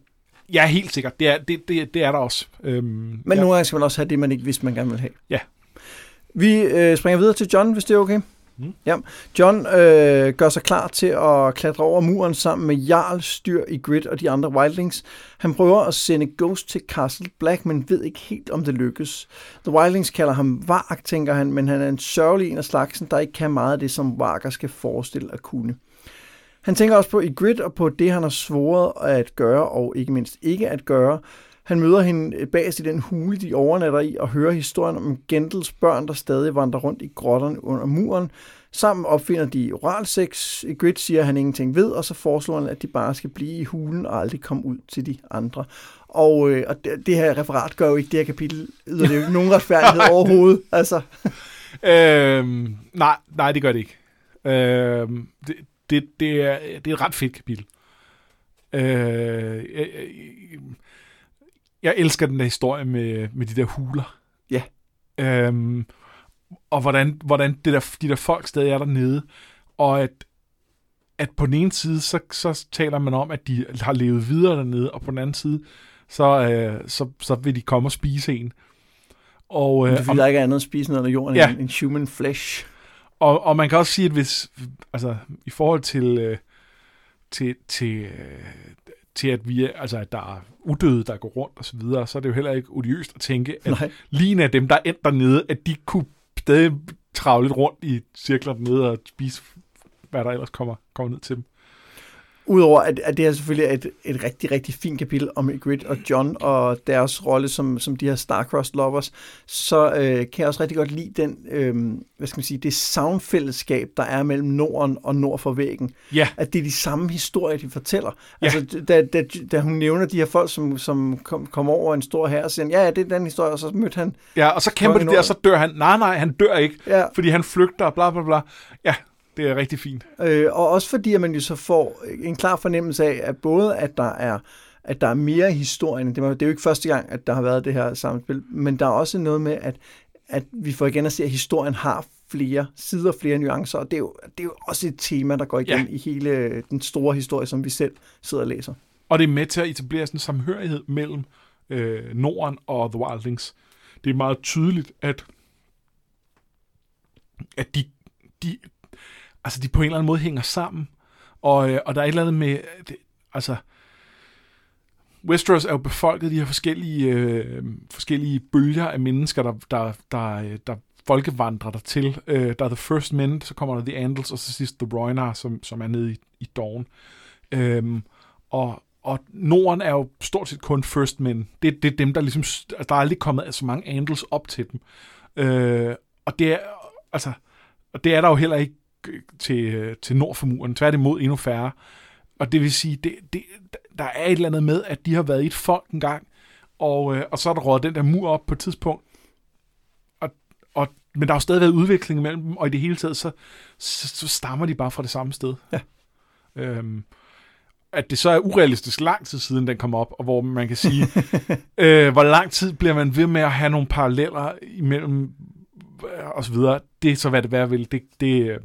Speaker 2: Ja, helt sikkert. Det er, det, det, det er der også. Øhm,
Speaker 1: Men
Speaker 2: ja.
Speaker 1: nogle gange skal man også have det, man ikke vidste, man gerne vil have.
Speaker 2: Ja.
Speaker 1: Vi øh, springer videre til John, hvis det er okay.
Speaker 2: Mm.
Speaker 1: Ja. John øh, gør sig klar til at klatre over muren sammen med Jarl, Styr i Grid og de andre Wildlings. Han prøver at sende Ghost til Castle Black, men ved ikke helt, om det lykkes. The Wildlings kalder ham Vark, tænker han, men han er en sørgelig en af slagsen, der ikke kan meget af det, som Varker skal forestille at kunne. Han tænker også på i Grid og på det, han har svoret at gøre, og ikke mindst ikke at gøre. Han møder hende bagerst i den hule, de overnatter i, og hører historien om Gendels børn, der stadig vandrer rundt i grotterne under muren. Sammen opfinder de oralsex. I Grid siger, at han ingenting ved, og så foreslår han, at de bare skal blive i hulen og aldrig komme ud til de andre. Og, øh, og det, det her referat gør jo ikke det her kapitel, yder det jo ikke nogen retfærdighed overhovedet. Altså,
Speaker 2: Øhm, nej, nej, det gør det ikke. Øhm, det, det, det, er, det er et ret fedt kapitel. Øh, jeg, jeg, jeg elsker den der historie med, med de der huler.
Speaker 1: Ja.
Speaker 2: Øhm, og hvordan, hvordan det der, de der folk stadig er dernede. Og at, at på den ene side, så, så taler man om, at de har levet videre dernede, og på den anden side, så, øh, så, så vil de komme og spise en. Og,
Speaker 1: det
Speaker 2: øh,
Speaker 1: er fordi, der ikke er andet at spise noget under jorden
Speaker 2: Ja.
Speaker 1: end human flesh.
Speaker 2: Og, og man kan også sige, at hvis, altså, i forhold til, øh, til, til, øh, til at vi, er- altså, at der er udøde, der går rundt og så videre, så er det jo heller ikke odiøst at tænke, at
Speaker 1: Nej.
Speaker 2: lige af dem, der er endt dernede, at de kunne stadig travle lidt rundt i cirkler dernede og spise, hvad der ellers kommer, kommer ned til dem.
Speaker 1: Udover at, at det er selvfølgelig et, et rigtig, rigtig fint kapitel om Ygritte og John og deres rolle som, som de her Starcrossed lovers, så øh, kan jeg også rigtig godt lide den, øh, hvad skal man sige, det savnfællesskab, der er mellem Norden og Nord for væggen.
Speaker 2: Ja.
Speaker 1: At det er de samme historier, de fortæller.
Speaker 2: Ja.
Speaker 1: Altså, da, da, da hun nævner de her folk, som, som kom, kom over en stor her og siger, ja, ja, det er den historie, og så mødte han,
Speaker 2: Ja, og så kæmper de der, og så dør han. Nej, nej, han dør ikke,
Speaker 1: ja,
Speaker 2: fordi han flygter, bla bla bla. Ja, det er rigtig fint.
Speaker 1: Øh, og også fordi, at man jo så får en klar fornemmelse af, at både at der er at der er mere i historien. Det, er jo ikke første gang, at der har været det her samspil, men der er også noget med, at, at vi får igen at se, at historien har flere sider, flere nuancer, og det er jo, det er jo også et tema, der går igen
Speaker 2: Ja.
Speaker 1: ja. i hele den store historie, som vi selv sidder og læser.
Speaker 2: Og det er med til at etablere sådan en samhørighed mellem øh, Norden og The Wildlings. Det er meget tydeligt, at, at de, de, altså de på en eller anden måde hænger sammen. Og, øh, og der er et eller andet med, øh, det, altså, Westeros er jo befolket af de her forskellige, øh, forskellige bølger af mennesker, der, der, der, øh, der folkevandrer der til. Øh, der er The First Men, så kommer der The Andals, og så sidst The Roynar, som, som er nede i, i Dawn. Øhm, og, og Norden er jo stort set kun First Men. Det, det er dem, der ligesom... Der er aldrig kommet så mange Andals op til dem. Øh, og det er... Altså, og det er der jo heller ikke til, øh, til nord for muren. Tværtimod endnu færre. Og det vil sige, det, det, der er et eller andet med, at de har været i et folk engang, og, øh, og så er der rådet den der mur op på et tidspunkt. Og, og, men der har jo stadig været udvikling imellem dem, og i det hele taget, så, så, så stammer de bare fra det samme sted.
Speaker 1: Ja.
Speaker 2: Øhm, at det så er urealistisk lang tid siden, den kom op, og hvor man kan sige, øh, hvor lang tid bliver man ved med at have nogle paralleller imellem, øh, og så videre. Det er så, hvad det være vil. Det, det, øh,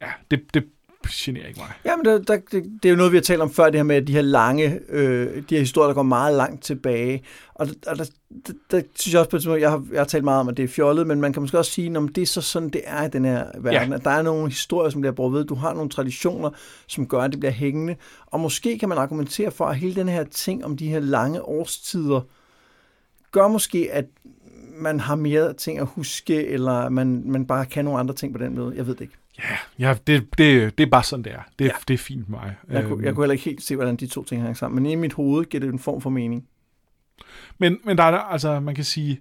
Speaker 2: ja, det, det generer ikke mig.
Speaker 1: Ja, men der, der, det, det er jo noget, vi har talt om før, det her med de her lange, øh, de her historier, der går meget langt tilbage. Og, og der, der, der synes jeg også på et tidspunkt, jeg har, jeg har talt meget om, at det er fjollet, men man kan måske også sige, at det er så sådan, det er i den her verden.
Speaker 2: Ja.
Speaker 1: At der er nogle historier, som bliver brugt ved. Du har nogle traditioner, som gør, at det bliver hængende. Og måske kan man argumentere for, at hele den her ting om de her lange årstider, gør måske, at man har mere ting at huske, eller man, man bare kan nogle andre ting på den måde. Jeg ved det ikke.
Speaker 2: Ja, ja det, det, det er bare sådan, det er. Det, ja. Det er fint med mig.
Speaker 1: Jeg, kunne,
Speaker 2: Øhm,
Speaker 1: jeg kunne heller ikke helt se, hvordan de to ting hænger sammen. Men i mit hoved giver det en form for mening.
Speaker 2: Men, men der er, altså, man kan sige,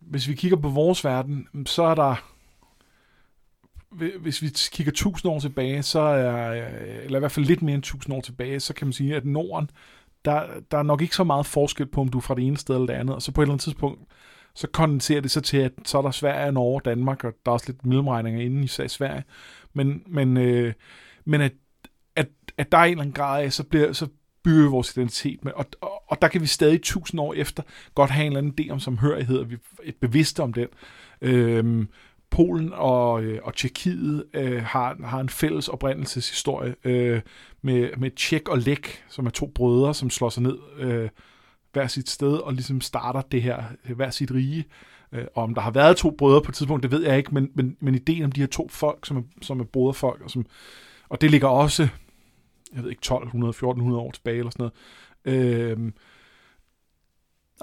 Speaker 2: hvis vi kigger på vores verden, så er der, hvis vi kigger tusind år tilbage, så er, eller i hvert fald lidt mere end tusind år tilbage, så kan man sige, at Norden, der, der er nok ikke så meget forskel på, om du er fra det ene sted eller det andet, og så på et eller andet tidspunkt, så kondenserer det sig til, at så er der Sverige, Norge, Danmark, og der er også lidt mellemregninger inden i Sverige, men, men, øh, men at, at, at der er en eller anden grad af, så, bliver, så bygger vi vores identitet med, og, og, og der kan vi stadig tusind år efter godt have en eller anden idé om samhørighed, og vi er bevidste om den. Øhm, Polen og, øh, og Tjekkiet øh, har, har en fælles oprindelseshistorie øh, med, med Tjek og Lek, som er to brødre, som slår sig ned øh, hver sit sted og ligesom starter det her hver sit rige. Øh, og om der har været to brødre på et tidspunkt, det ved jeg ikke, men, men, men ideen om de her to folk, som er, som er broderfolk, og, som, og det ligger også, jeg ved ikke, 1200, 1400 år tilbage eller sådan noget. Øh,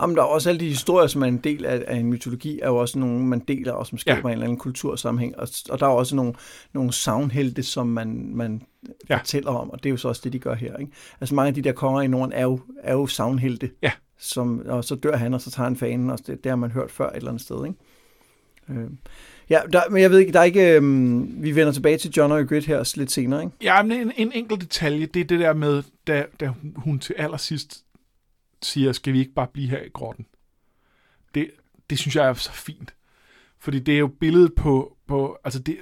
Speaker 1: Jamen, der er også alle de historier, som er en del af, af en mytologi, er jo også nogle, man deler, og som skaber
Speaker 2: ja.
Speaker 1: en eller anden kultursammenhæng. Og, og der er også nogle, nogle savnhelte, som man, man
Speaker 2: Ja.
Speaker 1: fortæller om, og det er jo så også det, de gør her. Ikke? Altså mange af de der konger i Norden er jo, er jo savnhelte,
Speaker 2: Ja.
Speaker 1: som, og så dør han, og så tager han fanen, og det, det har man hørt før et eller andet sted. Ikke? Øh. Ja, der, men jeg ved ikke, der er ikke, øhm, vi vender tilbage til John og Ygritte her lidt senere, ikke?
Speaker 2: Ja, men en, en enkelt detalje, det er det der med, da, da hun, hun til allersidst siger, skal vi ikke bare blive her i grotten? Det, det synes jeg er så fint. Fordi det er jo billedet på, på altså det,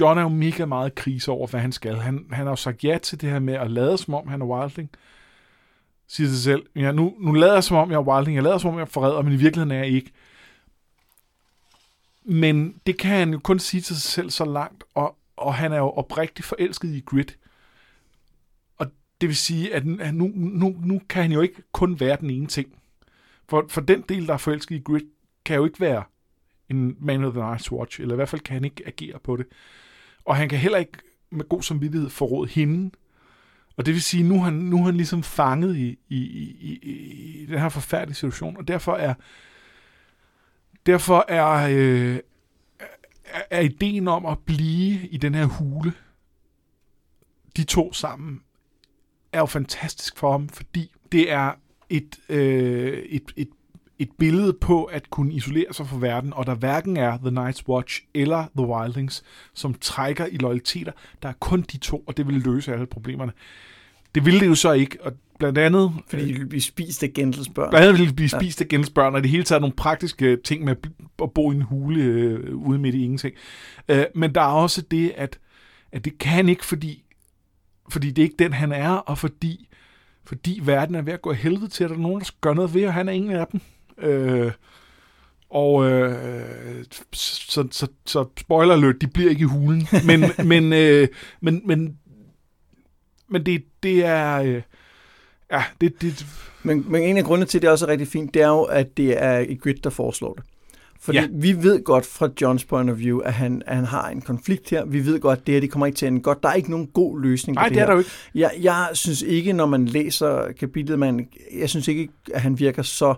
Speaker 2: John er jo mega meget krise over, hvad han skal. Han, han har jo sagt ja til det her med at lade som om, han er wildling. Siger sig selv, ja, nu, nu lader jeg som om, jeg er wildling. Jeg lader som om, jeg er forræder, men i virkeligheden er jeg ikke. Men det kan han jo kun sige til sig selv så langt, og, og han er jo oprigtigt forelsket i Grit. Og det vil sige, at nu, nu, nu kan han jo ikke kun være den ene ting. For, for den del, der er forelsket i Grit, kan jo ikke være en Man of the Night's Watch, eller i hvert fald kan han ikke agere på det. Og han kan heller ikke med god samvittighed forråde hende. Og det vil sige, nu er han, nu er han ligesom fanget i, i, i, i, i den her forfærdelige situation, og derfor er derfor er, øh, er, ideen om at blive i den her hule, de to sammen, er jo fantastisk for ham, fordi det er et, øh, et, et, et billede på at kunne isolere sig fra verden, og der hverken er The Night's Watch eller The Wildlings, som trækker i loyaliteter. Der er kun de to, og det vil løse alle problemerne. Det ville det jo så ikke, og blandt andet...
Speaker 1: Fordi de ville blive spist af Gendels børn.
Speaker 2: Blandt andet ville de blive spist af Gendels børn, og det hele taget nogle praktiske ting med at bo i en hule øh, ude midt i ingenting. Øh, men der er også det, at, at det kan ikke, fordi, fordi det er ikke den, han er, og fordi, fordi verden er ved at gå helvede til, at der er nogen, der gøre noget ved, og han er ingen af dem. Øh, og øh, så, så, så spoiler alert, de bliver ikke i hulen. Men, men, øh, men, men, men det, det er... Øh, ja, det, det...
Speaker 1: Men, men en af grundene til, at det også er rigtig fint, det er jo, at det er et grid, der foreslår det. Fordi ja. vi ved godt fra Johns point of view, at han, at han har en konflikt her. Vi ved godt, at det her det kommer ikke til at ende godt. Der er ikke nogen god løsning
Speaker 2: Nej,
Speaker 1: på det,
Speaker 2: det er
Speaker 1: her.
Speaker 2: der jo ikke.
Speaker 1: Jeg, jeg synes ikke, når man læser kapitlet, man, jeg synes ikke, at han virker så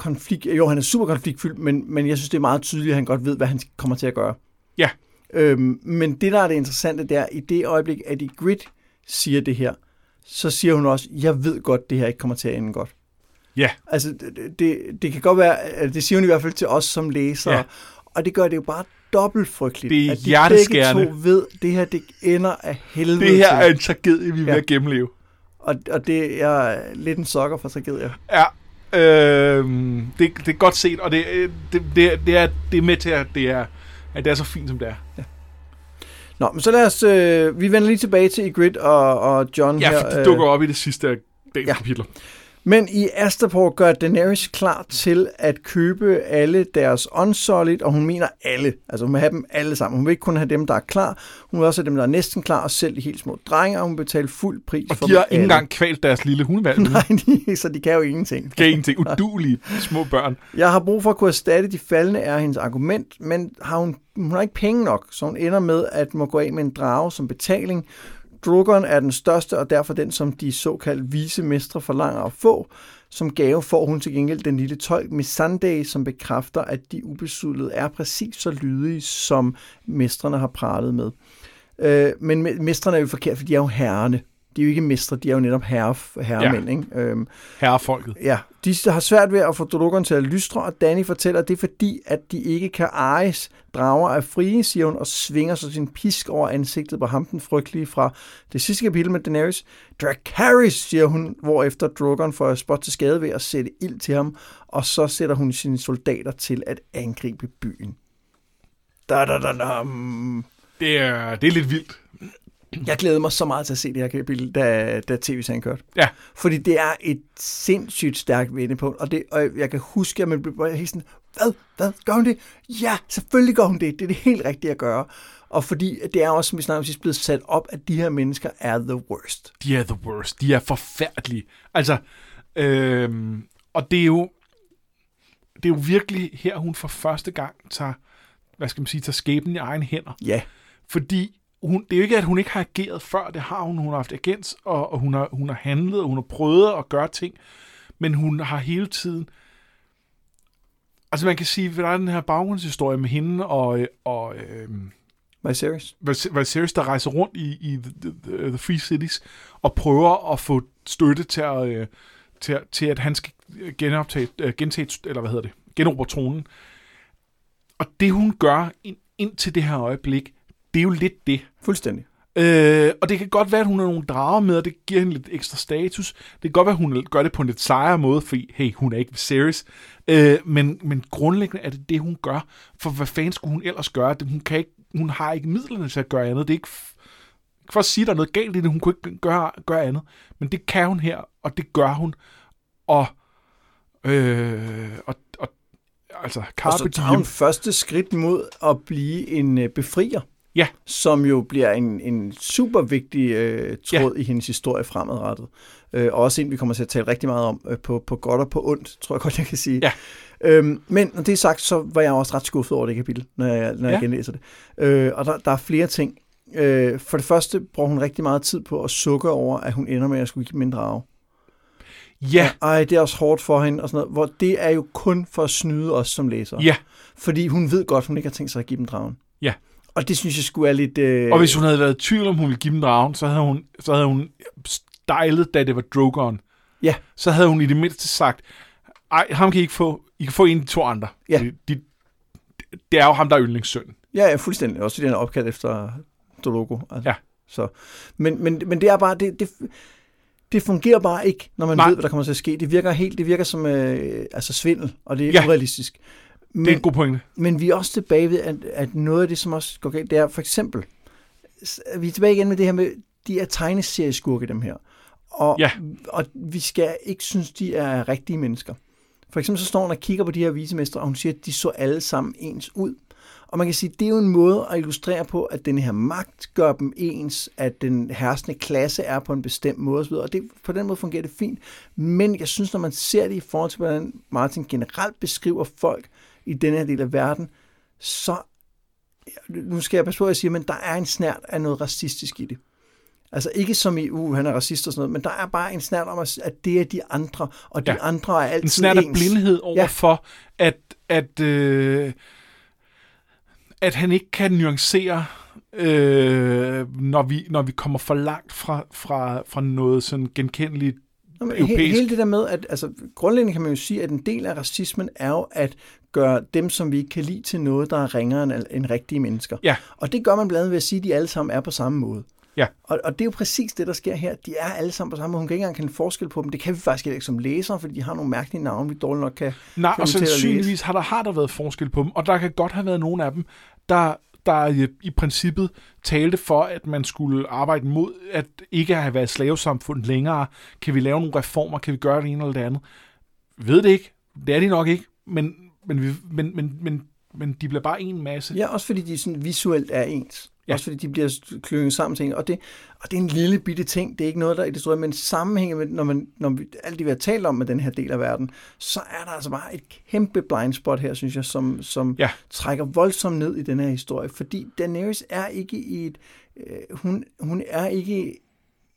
Speaker 1: konflikt... Jo, han er super konfliktfyldt, men, men jeg synes, det er meget tydeligt, at han godt ved, hvad han kommer til at gøre.
Speaker 2: Ja.
Speaker 1: Øhm, men det, der er det interessante, det er, i det øjeblik, at i Grid siger det her, så siger hun også, jeg ved godt, det her ikke kommer til at ende godt.
Speaker 2: Ja.
Speaker 1: Altså, det, det, det kan godt være, at det siger hun i hvert fald til os som læsere,
Speaker 2: Ja.
Speaker 1: og det gør det jo bare dobbelt frygteligt.
Speaker 2: Det er
Speaker 1: at de begge to ved, det her det ender af helvede
Speaker 2: Det her
Speaker 1: til.
Speaker 2: er en tragedie, vi er ved
Speaker 1: Ja.
Speaker 2: at gennemleve.
Speaker 1: Og, og det er lidt en sokker for tragedier.
Speaker 2: Ja. Øh, det, det er godt set, og det, øh, det, det, er- det, er, det er med til, at det er, at det er så fint, som det er.
Speaker 1: Nå, men så lad os... Øh, vi vender lige tilbage til Ygritte og, og John
Speaker 2: Ja,
Speaker 1: her.
Speaker 2: for de
Speaker 1: øh,
Speaker 2: dukker op i det sidste af dagens
Speaker 1: ja.
Speaker 2: ja. kapitler.
Speaker 1: Men i Astapor gør Daenerys klar til at købe alle deres Unsolid, og hun mener alle. Altså hun vil have dem alle sammen. Hun vil ikke kun have dem, der er klar. Hun vil også have dem, der er næsten klar, og selv de helt små drenge, og hun vil betale fuld pris
Speaker 2: Og
Speaker 1: for
Speaker 2: de har
Speaker 1: dem
Speaker 2: ikke
Speaker 1: alle.
Speaker 2: engang kvalt deres lille hundevalg.
Speaker 1: Nej, de, så de kan jo ingenting.
Speaker 2: Gav ingenting. Udulige små børn.
Speaker 1: Jeg har brug for at kunne erstatte de faldende, er hendes argument, men har hun, hun har ikke penge nok, så hun ender med at må gå af med en drage som betaling. Drogon er den største, og derfor den, som de såkaldt vise mestre forlanger at få. Som gave får hun til gengæld den lille tolk Missandei, som bekræfter, at de ubesudlede er præcis så lydige, som mestrene har pralet med. Øh, men me- mestrene er jo forkert, for de er jo herrene. De er jo ikke mestre, de er jo netop herre, herremænd. Ja. Ikke? Øhm,
Speaker 2: Herrefolket.
Speaker 1: Ja, de har svært ved at få Drogon til at lystre, og Danny fortæller, at det er fordi, at de ikke kan ejes. Drager er frie, siger hun, og svinger så sin pisk over ansigtet på ham, den frygtelige fra det sidste kapitel med Daenerys. Dracarys, siger hun, hvorefter Drogon får spot til skade ved at sætte ild til ham, og så sætter hun sine soldater til at angribe byen. Da, da, da, da.
Speaker 2: Det er, det er lidt vildt.
Speaker 1: Jeg glæder mig så meget til at se det her kapitel, da, da tv-serien kørte.
Speaker 2: Ja.
Speaker 1: Fordi det er et sindssygt stærkt vendepunkt, og, det, og jeg kan huske, at man blev helt sådan, hvad, hvad, gør hun det? Ja, selvfølgelig gør hun det. Det er det helt rigtige at gøre. Og fordi det er også, som vi snakker om sidst, blevet sat op, at de her mennesker er the worst.
Speaker 2: De er the worst. De er forfærdelige. Altså, øhm, og det er jo, det er jo virkelig her, hun for første gang tager, hvad skal man sige, tager skæbnen i egen hænder.
Speaker 1: Ja,
Speaker 2: Fordi hun, det er jo ikke, at hun ikke har ageret før. Det har hun. Hun har haft agens, og, og hun, har, hun har handlet, og hun har prøvet at gøre ting. Men hun har hele tiden... Altså man kan sige, at der er den her baggrundshistorie med hende og, og øhm,
Speaker 1: Viserys.
Speaker 2: Viserys, der rejser rundt i, i the, the, the Free Cities og prøver at få støtte til at, øh, til, til at han skal genoptage, øh, gentage, eller hvad hedder det, genobre tronen. Og det hun gør ind, indtil det her øjeblik, det er jo lidt det.
Speaker 1: Fuldstændig.
Speaker 2: Øh, og det kan godt være, at hun har nogle drager med, og det giver hende lidt ekstra status. Det kan godt være, at hun gør det på en lidt sejere måde, fordi hey, hun er ikke Viserys. Øh, men, men grundlæggende er det det, hun gør. For hvad fanden skulle hun ellers gøre? Det, hun, kan ikke, hun har ikke midlerne til at gøre andet. Det er ikke for at sige, at der er noget galt i det. Hun kunne ikke gøre, gøre andet. Men det kan hun her, og det gør hun. Og, øh, og, og altså,
Speaker 1: Og
Speaker 2: Carpe
Speaker 1: så tager hun første skridt mod at blive en øh, befrier.
Speaker 2: Ja.
Speaker 1: Som jo bliver en, en super vigtig øh, tråd ja. i hendes historie fremadrettet. Øh, og også en, vi kommer til at tale rigtig meget om øh, på, på godt og på ondt, tror jeg godt, jeg kan sige.
Speaker 2: Ja.
Speaker 1: Øhm, men når det er sagt, så var jeg også ret skuffet over det kapitel, når jeg, når jeg
Speaker 2: Ja.
Speaker 1: genlæser det. Øh, og der, der er flere ting. Øh, for det første bruger hun rigtig meget tid på at sukke over, at hun ender med at skulle give en drage.
Speaker 2: Ja,
Speaker 1: Ej, det er også hårdt for hende, og sådan noget, hvor det er jo kun for at snyde os som læsere.
Speaker 2: ja.
Speaker 1: Fordi hun ved godt, hun ikke har tænkt sig at give dem dragen.
Speaker 2: Ja.
Speaker 1: Og det synes jeg skulle er lidt... Øh...
Speaker 2: Og hvis hun havde været i tvivl om, hun ville give dem dragen, så havde hun, så havde hun dejlet, da det var Drogon.
Speaker 1: Ja.
Speaker 2: Så havde hun i det mindste sagt, ej, ham kan I ikke få. I kan få en af de to andre.
Speaker 1: Ja.
Speaker 2: De, de, det er jo ham, der er yndlingssøn.
Speaker 1: Ja, ja, fuldstændig. Også fordi han er opkaldt efter Dologo. Altså.
Speaker 2: Ja.
Speaker 1: Så. Men, men, men det er bare, det, det, det fungerer bare ikke, når man
Speaker 2: Nej.
Speaker 1: Ved, hvad der kommer til at ske. Det virker helt, det virker som øh, altså svindel, og det er
Speaker 2: ja.
Speaker 1: urealistisk. Men,
Speaker 2: Det er en god pointe.
Speaker 1: men vi er også tilbage ved, at, at noget af det, som også går galt, det er for eksempel, vi er tilbage igen med det her med, de er tegneserieskurke, dem her. Og,
Speaker 2: Ja.
Speaker 1: og vi skal ikke synes, de er rigtige mennesker. For eksempel så står hun og kigger på de her visemestre, og hun siger, at de så alle sammen ens ud. Og man kan sige, det er jo en måde at illustrere på, at den her magt gør dem ens, at den herskende klasse er på en bestemt måde osv. Og det, på den måde fungerer det fint. Men jeg synes, når man ser det i forhold til, hvordan Martin generelt beskriver folk i denne her del af verden, så, nu skal jeg passe på, at jeg siger, men der er en snært af noget racistisk i det. Altså ikke som i, uh, han er racist og sådan noget, men der er bare en snært om, at det er de andre, og de
Speaker 2: Ja.
Speaker 1: andre er altid
Speaker 2: En snært af blindhed over
Speaker 1: Ja.
Speaker 2: for, at, at, øh, at han ikke kan nuancere, øh, når, vi, når vi kommer for langt fra, fra, fra noget sådan genkendeligt.
Speaker 1: Nå, men
Speaker 2: europæisk.
Speaker 1: hele det der med, at altså, grundlæggende kan man jo sige, at en del af racismen er jo at gøre dem, som vi ikke kan lide til noget, der er ringere end, rigtige mennesker.
Speaker 2: Ja.
Speaker 1: Og det gør man blandt andet ved at sige, at de alle sammen er på samme måde.
Speaker 2: Ja.
Speaker 1: Og, og det er jo præcis det, der sker her. De er alle sammen på samme måde. Hun kan ikke engang kende forskel på dem. Det kan vi faktisk ikke som læsere, fordi de har nogle mærkelige navne, vi dårligt nok kan
Speaker 2: Nej, og sandsynligvis har der, har der været forskel på dem, og der kan godt have været nogle af dem, der, der i, i princippet talte for, at man skulle arbejde mod at ikke have været slavesamfund længere. Kan vi lave nogle reformer? Kan vi gøre det ene eller det andet? Ved det ikke. Det er de nok ikke, men, men, vi, men, men, men, men de bliver bare en masse.
Speaker 1: Ja, også fordi de sådan visuelt er ens.
Speaker 2: Ja.
Speaker 1: Også fordi de bliver klynget sammen en. Og det, og det er en lille bitte ting. Det er ikke noget, der er i det store, men sammenhængen med, når, man, når vi, alt det, vi har talt om med den her del af verden, så er der altså bare et kæmpe blind spot her, synes jeg, som, som
Speaker 2: Ja.
Speaker 1: trækker voldsomt ned i den her historie. Fordi Daenerys er ikke i et... Øh, hun, hun er ikke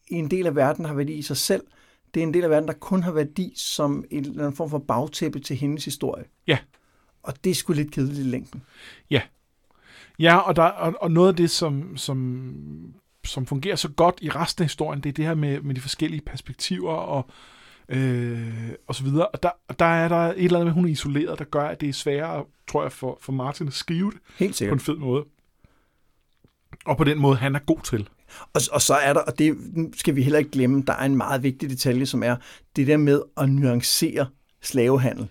Speaker 1: i en del af verden, der har værdi i sig selv. Det er en del af verden, der kun har værdi som en eller anden form for bagtæppe til hendes historie.
Speaker 2: Ja.
Speaker 1: Og det er sgu lidt kedeligt i længden.
Speaker 2: Ja, og, der, og, og noget af det, som, som, som fungerer så godt i resten af historien, det er det her med, med de forskellige perspektiver og, øh, og så videre. Og der, der er der et eller andet med, hun er isoleret, der gør, at det er sværere, tror jeg, for, for Martin at skrive det
Speaker 1: Helt
Speaker 2: på en fed måde. Og på den måde, han er god til.
Speaker 1: Og, og så er der, og det skal vi heller ikke glemme, der er en meget vigtig detalje, som er det der med at nuancere slavehandel.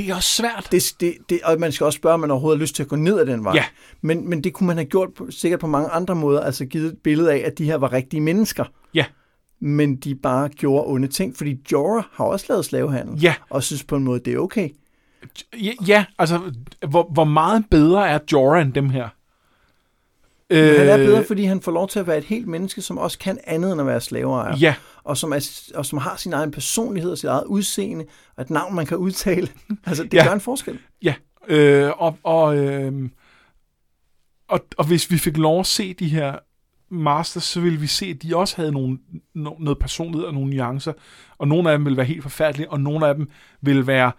Speaker 2: Det er også svært.
Speaker 1: Det, det, det, og man skal også spørge, om man overhovedet har lyst til at gå ned ad den vej.
Speaker 2: Ja.
Speaker 1: Men, men det kunne man have gjort på, sikkert på mange andre måder, altså givet et billede af, at de her var rigtige mennesker.
Speaker 2: Ja.
Speaker 1: Men de bare gjorde onde ting, fordi Jorah har også lavet slavehandel,
Speaker 2: Ja,
Speaker 1: og synes på en måde, det er okay.
Speaker 2: ja, ja altså, hvor, hvor meget bedre er Jorah end dem her?
Speaker 1: Men han er bedre, fordi han får lov til at være et helt menneske, som også kan andet end at være slaveejer.
Speaker 2: Ja,
Speaker 1: og som, er, og som har sin egen personlighed og sit eget udseende, et navn, man kan udtale. altså, det
Speaker 2: Ja.
Speaker 1: gør en forskel.
Speaker 2: Ja, øh, og, og, øh, og, og hvis vi fik lov at se de her masters, så ville vi se, at de også havde nogle, no, noget personlighed og nogle nuancer, og nogle af dem ville være helt forfærdelige, og nogle af dem ville være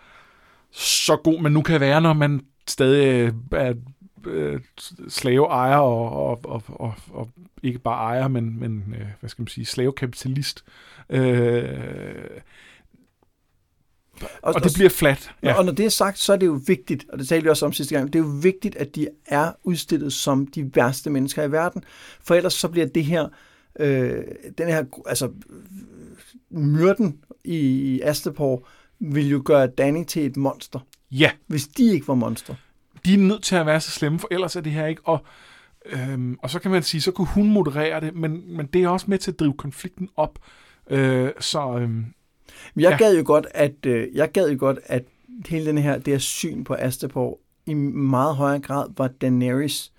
Speaker 2: så god, man nu kan være, når man stadig øh, er øh, slaveejer og, og, og, og, og ikke bare ejer, men, men øh, hvad skal man sige, slavekapitalist. Øh,
Speaker 1: Og,
Speaker 2: og det bliver flat.
Speaker 1: ja. og når det er sagt, så er det jo vigtigt, og det talte vi også om sidste gang, det er jo vigtigt, at de er udstillet som de værste mennesker i verden, for ellers så bliver det her, øh, den her, altså myrden i Astapor vil jo gøre Danny til et monster,
Speaker 2: Ja,
Speaker 1: hvis de ikke var monster.
Speaker 2: de er nødt til at være så slemme, for ellers er det her ikke. Og, øhm, og så kan man sige, så kunne hun moderere det, men, men det er også med til at drive konflikten op. Øh, så øhm,
Speaker 1: Men jeg
Speaker 2: Ja.
Speaker 1: gad jo godt, at øh, jeg gad jo godt, at hele den her, det her syn på Astapor i meget højere grad var Daenerys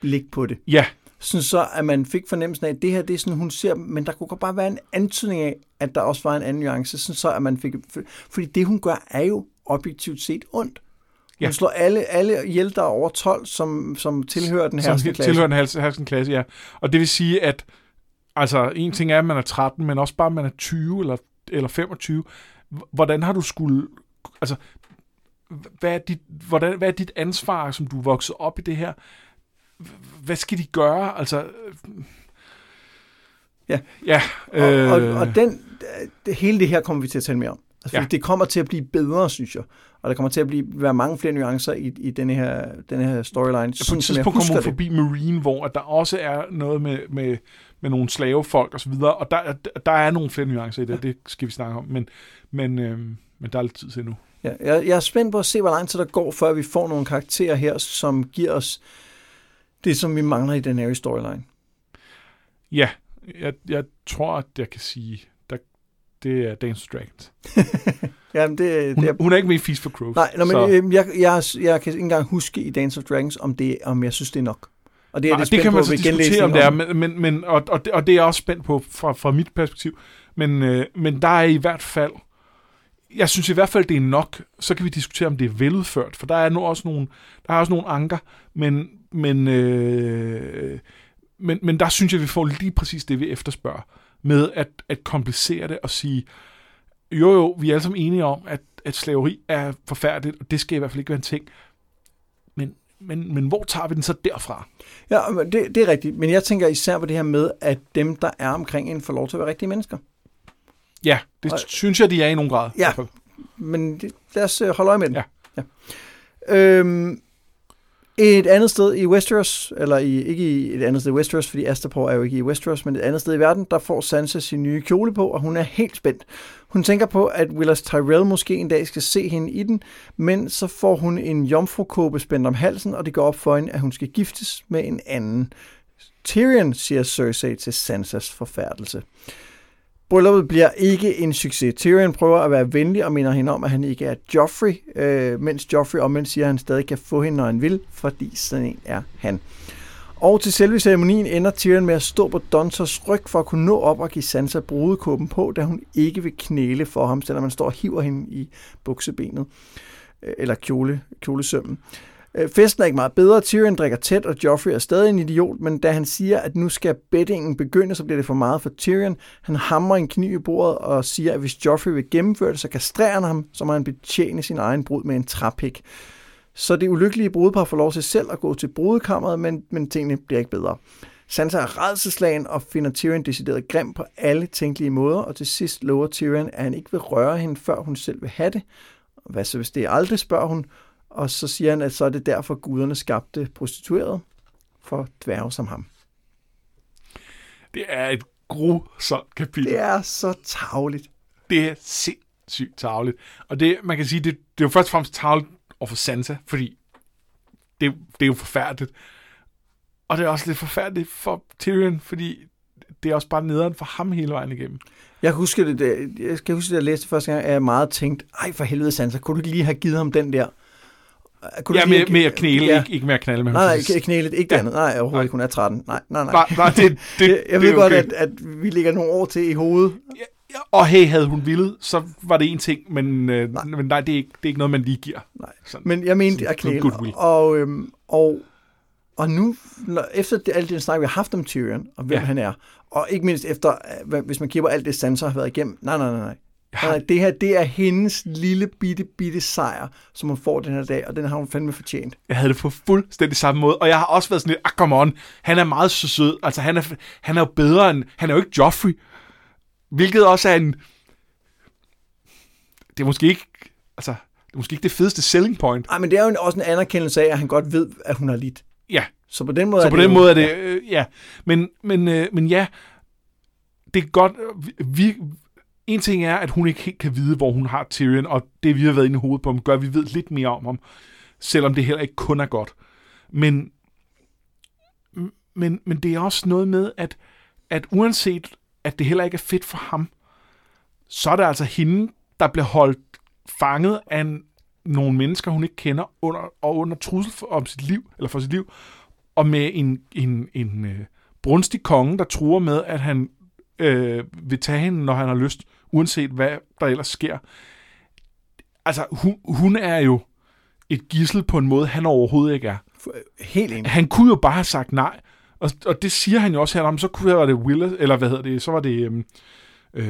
Speaker 1: blik på det.
Speaker 2: ja,
Speaker 1: Sådan så, at man fik fornemmelsen af, at det her, det er sådan, hun ser, men der kunne godt bare være en antydning af, at der også var en anden nuance, sådan så, at man fik, for- fordi det, hun gør, er jo objektivt set ondt. Hun
Speaker 2: Ja.
Speaker 1: ja. slår alle, alle ihjel, der er over 12, som, som tilhører den her
Speaker 2: som tilhører den herskende klasse, ja. Og det vil sige, at altså, en ting er, at man er 13, men også bare, at man er 20 eller, eller 25. H- Hvordan har du skulle... Altså, hvad er, dit, hvordan, hvad er dit ansvar, som du er vokset op i det her? Hvad skal de gøre? Altså, øh,
Speaker 1: Ja.
Speaker 2: Ja.
Speaker 1: Øh... Og, og,
Speaker 2: Øh,
Speaker 1: og den, det, hele det her kommer vi til at tale mere om. Altså,
Speaker 2: Ja.
Speaker 1: ja. Det kommer til at blive bedre, synes jeg. Og der kommer til at blive, være mange flere nuancer i, i denne her, denne her storyline.
Speaker 2: på
Speaker 1: sådan
Speaker 2: et tidspunkt kommer hun forbi Marine, hvor at der også er noget med, med, med nogle slavefolk og så videre, og der, der er nogle flere nuancer i det, det skal vi snakke om, men, men, øh, men der er lidt tid til nu.
Speaker 1: Ja, jeg, jeg er spændt på at se, hvor lang tid der går, før vi får nogle karakterer her, som giver os det, som vi mangler i den her storyline.
Speaker 2: Ja, jeg, jeg tror, at jeg kan sige, der, det er Dance Dragons.
Speaker 1: Jamen, det,
Speaker 2: Hun,
Speaker 1: det er,
Speaker 2: hun er ikke med i Feast for Crows.
Speaker 1: nej, nå, men
Speaker 2: så-
Speaker 1: øh, jeg, jeg, jeg kan ikke engang huske i Dance of Dragons, om, det, om jeg synes, det er nok. Og det er
Speaker 2: Nej,
Speaker 1: det,
Speaker 2: det kan man så diskutere, om det er, men, men, men, og, og, det, og det er jeg også spændt på fra, fra mit perspektiv. Men, øh, men der er i hvert fald, jeg synes i hvert fald, det er nok. Så kan vi diskutere, om det er veludført, for der er nu også nogle, der er også nogle anker, men, men, øh, men, men der synes jeg, vi får lige præcis det, vi efterspørger, med at, at komplicere det og sige, jo jo, vi er alle sammen enige om, at, at slaveri er forfærdeligt, og det skal i hvert fald ikke være en ting. Men, men, hvor tager vi den så derfra?
Speaker 1: Ja, det, det er rigtigt. Men jeg tænker især på det her med, at dem, der er omkring en, får lov til at være rigtige mennesker.
Speaker 2: Ja, det
Speaker 1: Og-
Speaker 2: synes jeg, de er i nogen grad.
Speaker 1: Ja. Men det, lad os øh, holde øje med den.
Speaker 2: Ja.
Speaker 1: ja. Øhm, et andet sted i Westeros, eller i, ikke i et andet sted i Westeros, fordi Astapor er jo ikke i Westeros, men et andet sted i verden, der får Sansa sin nye kjole på, og hun er helt spændt. Hun tænker på, at Willis Tyrell måske en dag skal se hende i den, men så får hun en jomfrukåbe spændt om halsen, og det går op for hende, at hun skal giftes med en anden. Tyrion, siger Cersei til Sansas forfærdelse. Brylluppet bliver ikke en succes. Tyrion prøver at være venlig og minder hende om, at han ikke er Joffrey, øh, mens Joffrey omvendt siger, at han stadig kan få hende, når han vil, fordi sådan en er han. Og til selve ceremonien ender Tyrion med at stå på Donsers ryg for at kunne nå op og give Sansa brudekåben på, da hun ikke vil knæle for ham, selvom man står og hiver hende i buksebenet, øh, eller kjole, kjolesømmen. Øh, festen er ikke meget bedre. Tyrion drikker tæt, og Joffrey er stadig en idiot, men da han siger, at nu skal beddingen begynde, så bliver det for meget for Tyrion. Han hamrer en kniv i bordet og siger, at hvis Joffrey vil gennemføre det, så kastrerer han ham, så må han betjene sin egen brud med en træpik. Så det ulykkelige brudepar får lov til selv at gå til brudekammeret, men, men tingene bliver ikke bedre. Sansa er redselslagen og finder Tyrion decideret grim på alle tænkelige måder, og til sidst lover Tyrion, at han ikke vil røre hende, før hun selv vil have det. Hvad så hvis det aldrig, spørger hun, og så siger han, at så er det derfor guderne skabte prostitueret for dværge som ham.
Speaker 2: Det er et grusomt kapitel.
Speaker 1: Det er så tavligt.
Speaker 2: det er sindssygt tavligt. Og det, man kan sige, det, det er jo først og fremmest tavligt over for Sansa, fordi det, det er jo forfærdeligt. Og det er også lidt forfærdeligt for Tyrion, fordi det er også bare nederen for ham hele vejen igennem.
Speaker 1: Jeg husker det, da- jeg skal huske, da jeg læste det første gang, at jeg meget tænkt, ej for helvede Sansa, kunne du ikke lige have givet ham den der? Kunne du
Speaker 2: Ja,
Speaker 1: ikke lige
Speaker 2: med, med at knæle,
Speaker 1: ja.
Speaker 2: ikke, ikke med at knalde med ham.
Speaker 1: Nej, nej, knælet, ikke det
Speaker 2: Ja.
Speaker 1: andet. Nej, overhovedet
Speaker 2: Nej.
Speaker 1: ikke, hun er 13. Nej, nej, nej.
Speaker 2: Nej, nej, det, det, det,
Speaker 1: jeg jeg
Speaker 2: det
Speaker 1: ved
Speaker 2: er
Speaker 1: godt,
Speaker 2: okay.
Speaker 1: at, at vi ligger nogle år til i hovedet.
Speaker 2: Ja, Og hey, havde hun ville, så var det en ting, men øh,
Speaker 1: Nej.
Speaker 2: men nej, det er, ikke, det er ikke noget, man lige giver.
Speaker 1: Nej.
Speaker 2: Sådan.
Speaker 1: Men jeg mente at knæle. Og, øhm, og, og nu, når, efter det, alt den snak, vi har haft om Tyrion, og hvem
Speaker 2: Ja.
Speaker 1: han er, og ikke mindst efter, øh, hvis man kigger på alt det, Sansa har været igennem, nej, nej, nej, nej.
Speaker 2: Ja.
Speaker 1: Nej, det her, det er hendes lille bitte, bitte sejr, som hun får den her dag, og den har hun fandme fortjent.
Speaker 2: Jeg havde det på fuldstændig samme måde, og jeg har også været sådan lidt, ah, come on, han er meget så sød, altså han er, han er jo bedre end, han er jo ikke Joffrey, hvilket også er en, det er måske ikke, altså, det er måske ikke det fedeste selling point.
Speaker 1: Ej, men det er jo også en anerkendelse af, at han godt ved, at hun har lidt.
Speaker 2: Ja,
Speaker 1: Så på den måde
Speaker 2: så
Speaker 1: er
Speaker 2: på
Speaker 1: det
Speaker 2: den måde er det, øh, ja, men, men, øh, men ja, det er godt, vi, en ting er, at hun ikke helt kan vide, hvor hun har Tyrion, og det vi har været inde i hovedet på ham, gør, at vi ved lidt mere om ham, selvom det heller ikke kun er godt. Men, men, men det er også noget med, at, at uanset, at det heller ikke er fedt for ham, så er det altså hende, der bliver holdt fanget af en, nogle mennesker, hun ikke kender, under, og under trussel for, om sit liv, eller for sit liv, og med en, en, en øh, brunstig konge, der truer med, at han øh, vil tage hende, når han har lyst, uanset hvad der ellers sker. Altså, hun, hun er jo et gissel på en måde, han overhovedet ikke er.
Speaker 1: Helt enig.
Speaker 2: Han kunne jo bare have sagt nej, og, og det siger han jo også her, om så kunne det være det Willis, eller hvad hedder det, så var det, øhm, øh,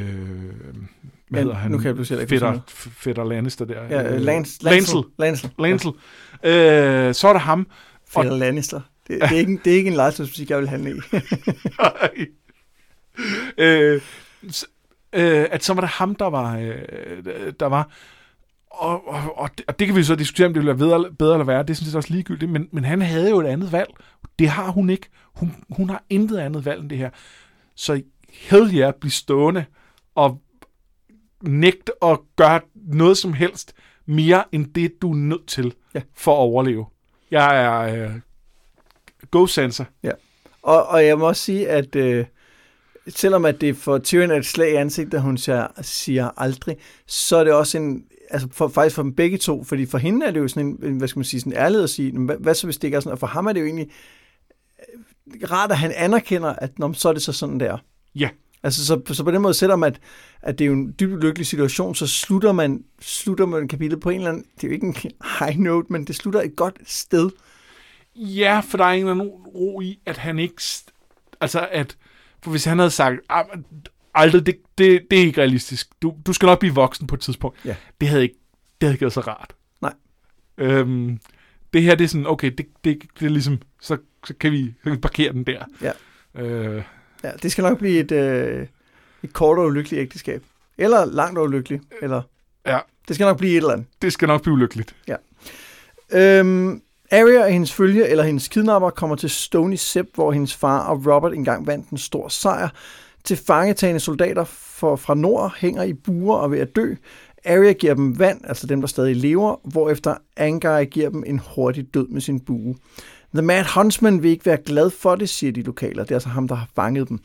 Speaker 2: hvad
Speaker 1: Ja,
Speaker 2: hedder han?
Speaker 1: nu kan jeg pludselig ikke
Speaker 2: Fætter, fætter Lannister der.
Speaker 1: Ja,
Speaker 2: Øh,
Speaker 1: Lance,
Speaker 2: Lancel.
Speaker 1: Lancel.
Speaker 2: Lancel. Øh, så er det ham.
Speaker 1: Fætter Lannister. Det, det, er ikke, det er ikke en legetøjsmusik, jeg vil handle i.
Speaker 2: øh, s- øh, at så var det ham, der var, øh, der var og, og, og, det, og det kan vi så diskutere, om det ville være bedre, eller værre. Det er sådan set også ligegyldigt. Men, men han havde jo et andet valg. Det har hun ikke. Hun, hun har intet andet valg end det her. Så hell yeah, bliv stående og nægt at gøre noget som helst mere end det, du er nødt til
Speaker 1: Ja.
Speaker 2: for at overleve. Jeg er øh, go sensor.
Speaker 1: Og, og jeg må også sige, at øh, selvom at det for Tyrion er et slag i ansigtet, hun siger, siger aldrig, så er det også en, altså for, faktisk for dem begge to, fordi for hende er det jo sådan en, en hvad skal man sige, sådan ærlighed at sige, "Nå, hvad, hvad så hvis det ikke er sådan, og for ham er det jo egentlig øh, rart, at han anerkender, at nå, så er det så sådan der.
Speaker 2: Ja.
Speaker 1: Altså, så, så på den måde, selvom at, at det er jo en dybt lykkelig situation, så slutter man, slutter man kapitlet på en eller anden, det er jo ikke en high note, men det slutter et godt sted.
Speaker 2: Ja, for der er ingen anden ro i, at han ikke... Altså, at... For hvis han havde sagt, "Ah, aldrig, det, det, det er ikke realistisk. Du, du skal nok blive voksen på et tidspunkt.
Speaker 1: Ja.
Speaker 2: Det havde ikke, det havde ikke været så rart.
Speaker 1: Nej.
Speaker 2: Øhm, det her, det er sådan, okay, det, det, det er ligesom, så, så, kan vi, så kan vi parkere den der.
Speaker 1: Ja.
Speaker 2: Øh,
Speaker 1: Ja, det skal nok blive et, øh, et kort og ulykkeligt ægteskab. Eller langt og ulykkeligt. Eller,
Speaker 2: ja,
Speaker 1: det skal nok blive et eller andet.
Speaker 2: det skal nok blive lykkeligt.
Speaker 1: Øhm, Arya og hendes følge, eller hendes kidnapper, kommer til Stony Sept, hvor hendes far og Robert engang vandt en stor sejr. Til fangetagende soldater for, fra nord hænger i buer og ved at dø. Arya giver dem vand, altså dem, der stadig lever, hvorefter Angar giver dem en hurtig død med sin bue. The Mad Huntsman vil ikke være glad for det, siger de lokale, det er altså ham, der har fanget dem.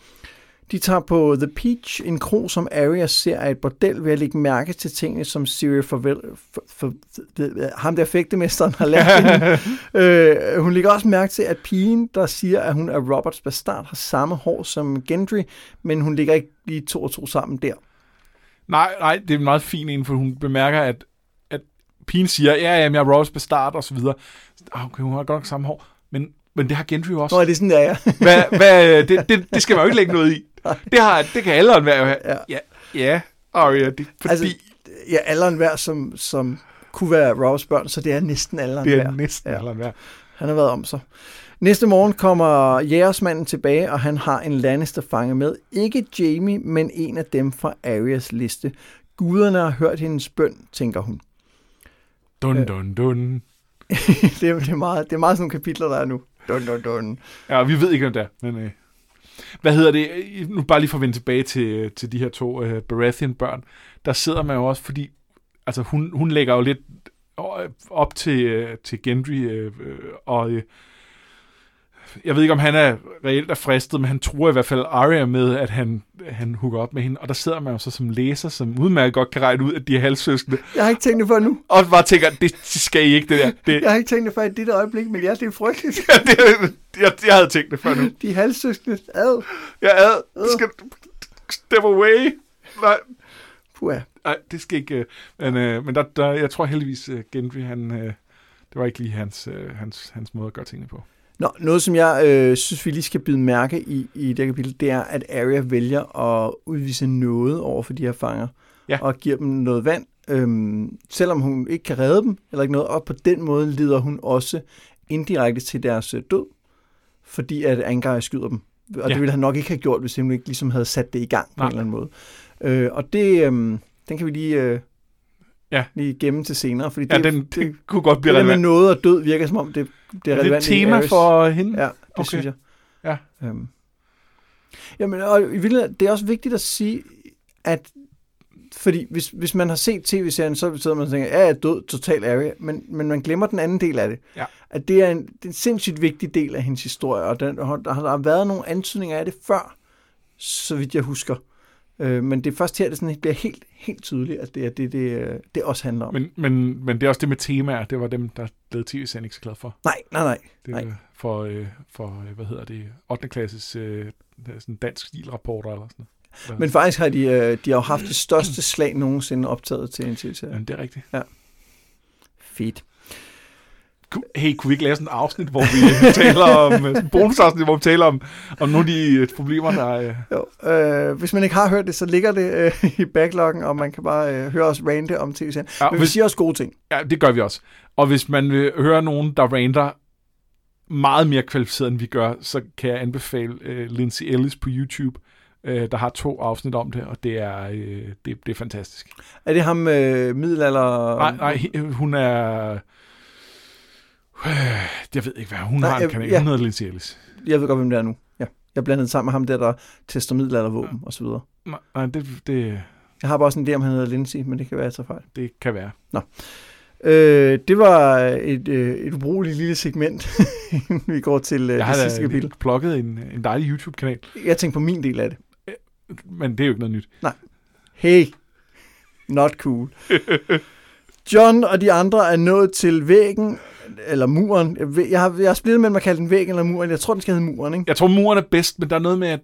Speaker 1: De tager på The Peach, en kro, som Arya ser er et bordel, ved at lægge mærke til tingene, som Farvel, for, for, det, ham der fægtemesteren har lært hende. øh, hun lægger også mærke til, at pigen, der siger, at hun er Roberts bastard, har samme hår som Gendry, men hun ligger ikke lige to og to sammen der.
Speaker 2: Nej, nej, det er en meget fin en, for hun bemærker, at, at pigen siger, ja, ja, jeg er Ross Bastard og så videre. Ah, Okay, hun har godt nok samme hår, men, men det har Gendry jo også.
Speaker 1: Nå, er det sådan, der, ja.
Speaker 2: Hvad, hvad, det, det, det skal man jo ikke lægge noget i. Det, har, det kan alderen være.
Speaker 1: Ja.
Speaker 2: Ja, ja Arya, det, fordi
Speaker 1: Altså, ja, alderen hver, som, som kunne være Roberts børn, så det er næsten alderen
Speaker 2: det er
Speaker 1: hver.
Speaker 2: næsten
Speaker 1: Ja.
Speaker 2: alderen værd.
Speaker 1: Han har været om sig. Næste morgen kommer jægersmanden tilbage, og han har en Lannister-fange med. Ikke Jamie, men en af dem fra Arias liste. Guderne har hørt hendes bøn, tænker hun.
Speaker 2: Dun, dun, dun.
Speaker 1: det, er, det, er meget, det er meget sådan nogle kapitler, der er nu. Dun, dun, dun.
Speaker 2: Ja, vi ved ikke, hvem det er, men... Øh, hvad hedder det? Øh, nu bare lige for at vende tilbage til, øh, til de her to øh, uh, Baratheon-børn. Der sidder man jo også, fordi... Altså, hun, hun lægger jo lidt op til, til Gendry, øh, og... Øh, jeg ved ikke, om han er reelt er fristet, men han tror i hvert fald Arya med, at han, han hooker op med hende. Og der sidder man jo så som læser, som udmærket godt kan regne ud, at de er halvsøskende.
Speaker 1: Jeg har ikke tænkt det før nu.
Speaker 2: Og bare tænker, det, skal I ikke, det der. Det,
Speaker 1: Jeg har ikke tænkt det før i dit øjeblik, men ja, det er frygteligt.
Speaker 2: det, jeg, jeg havde tænkt det før nu.
Speaker 1: De er halvsøskende. Ad.
Speaker 2: Jeg ad, det skal step away. Nej,
Speaker 1: Puh,
Speaker 2: nej det skal ikke. øh, Men, øh, men der, der, jeg tror heldigvis, uh, Gendry, han, øh, det var ikke lige hans, øh, hans, hans måde at gøre tingene på.
Speaker 1: Nå, noget som jeg øh, synes, vi lige skal bide mærke i, i det kapitel, det er, at Arya vælger at udvise noget over for de her fanger,
Speaker 2: Ja.
Speaker 1: og giver dem noget vand, øhm, selvom hun ikke kan redde dem, eller ikke noget, og på den måde leder hun også indirekte til deres øh, død, fordi at Angar skyder dem. Og. Ja. det ville han nok ikke have gjort, hvis hun ikke ligesom havde sat det i gang på
Speaker 2: Nej.
Speaker 1: en eller anden måde. Øh, og det, øhm, den kan vi lige, øh,
Speaker 2: Ja.
Speaker 1: lige gemme til senere, fordi
Speaker 2: Ja,
Speaker 1: det,
Speaker 2: den,
Speaker 1: det,
Speaker 2: det kunne godt
Speaker 1: det
Speaker 2: blive
Speaker 1: der med
Speaker 2: relevant.
Speaker 1: noget og død virker som om, det, det er
Speaker 2: Er det et
Speaker 1: relevant
Speaker 2: tema
Speaker 1: Aerys-
Speaker 2: for hende?
Speaker 1: Ja, det okay. Synes jeg.
Speaker 2: Ja.
Speaker 1: Øhm. Jamen, og i virkeligheden, det er også vigtigt at sige, at fordi hvis, hvis man har set tv-serien, så sidder man og tænker, ja, jeg er død, total ærgerlig, men, men man glemmer den anden del af det.
Speaker 2: Ja.
Speaker 1: At det er, en, det er en sindssygt vigtig del af hendes historie, og den, der har der været nogle antydninger af det før, så vidt jeg husker. Øh, men det er først her, det sådan bliver helt, helt tydeligt, at det er det, det, øh, det også handler om.
Speaker 2: Men, men, men det er også det med temaer. Det var dem, der lavede tv-serien ikke så glad for.
Speaker 1: nej, nej, nej.
Speaker 2: Det
Speaker 1: Nej.
Speaker 2: for, øh, for, øh, hvad hedder det, 8. klasses øh, sådan dansk stilrapporter eller sådan noget.
Speaker 1: Men faktisk har de, øh, de har jo haft det største slag nogensinde optaget til en tv-serie.
Speaker 2: Jamen, det er rigtigt.
Speaker 1: Fedt.
Speaker 2: Hey, kunne vi ikke lave sådan et afsnit, hvor vi taler om, øh, bonusafsnit, hvor vi taler om, om nogle af de øh, problemer, der er... Øh,
Speaker 1: Jo, øh, hvis man ikke har hørt det, så ligger det øh, i backloggen, og man kan bare øh, høre os rante om tv-serien.
Speaker 2: ja,
Speaker 1: Men vi
Speaker 2: hvis,
Speaker 1: siger også gode ting.
Speaker 2: ja, det gør vi også. Og hvis man vil høre nogen, der ranter meget mere kvalificeret, end vi gør, så kan jeg anbefale øh, Lindsay Ellis på YouTube, øh, der har to afsnit om det, og det er, øh, det, det er fantastisk.
Speaker 1: Er det ham øh, middelalder...
Speaker 2: Nej, nej, hun er... Øh, jeg ved ikke, hvad hun
Speaker 1: Nej,
Speaker 2: har en
Speaker 1: jeg-
Speaker 2: kanal.
Speaker 1: ja.
Speaker 2: Hun hedder Lindsay Ellis.
Speaker 1: Jeg ved godt, hvem det er nu. Ja. Jeg blandet sammen med ham der, der tester middelaldervåben og så videre.
Speaker 2: Nej, nej det, det,
Speaker 1: Jeg har bare også en idé, om han hedder Lindsay, men det kan være, at jeg tager fejl.
Speaker 2: det kan være.
Speaker 1: Øh, det var et, øh, et ubrugeligt lille segment, vi går til øh,
Speaker 2: Jeg
Speaker 1: det
Speaker 2: har
Speaker 1: sidste kapitel.
Speaker 2: plukket en, en dejlig YouTube-kanal,
Speaker 1: Jeg tænker på min del af det.
Speaker 2: men det er jo ikke noget nyt.
Speaker 1: Hey, not cool. John og de andre er nået til væggen, eller muren. Jeg, ved- jeg har, jeg har splittet mellem at kalde den væggen eller muren. Jeg tror, den skal hedde muren, ikke?
Speaker 2: Jeg tror, muren er bedst, men der er noget med, at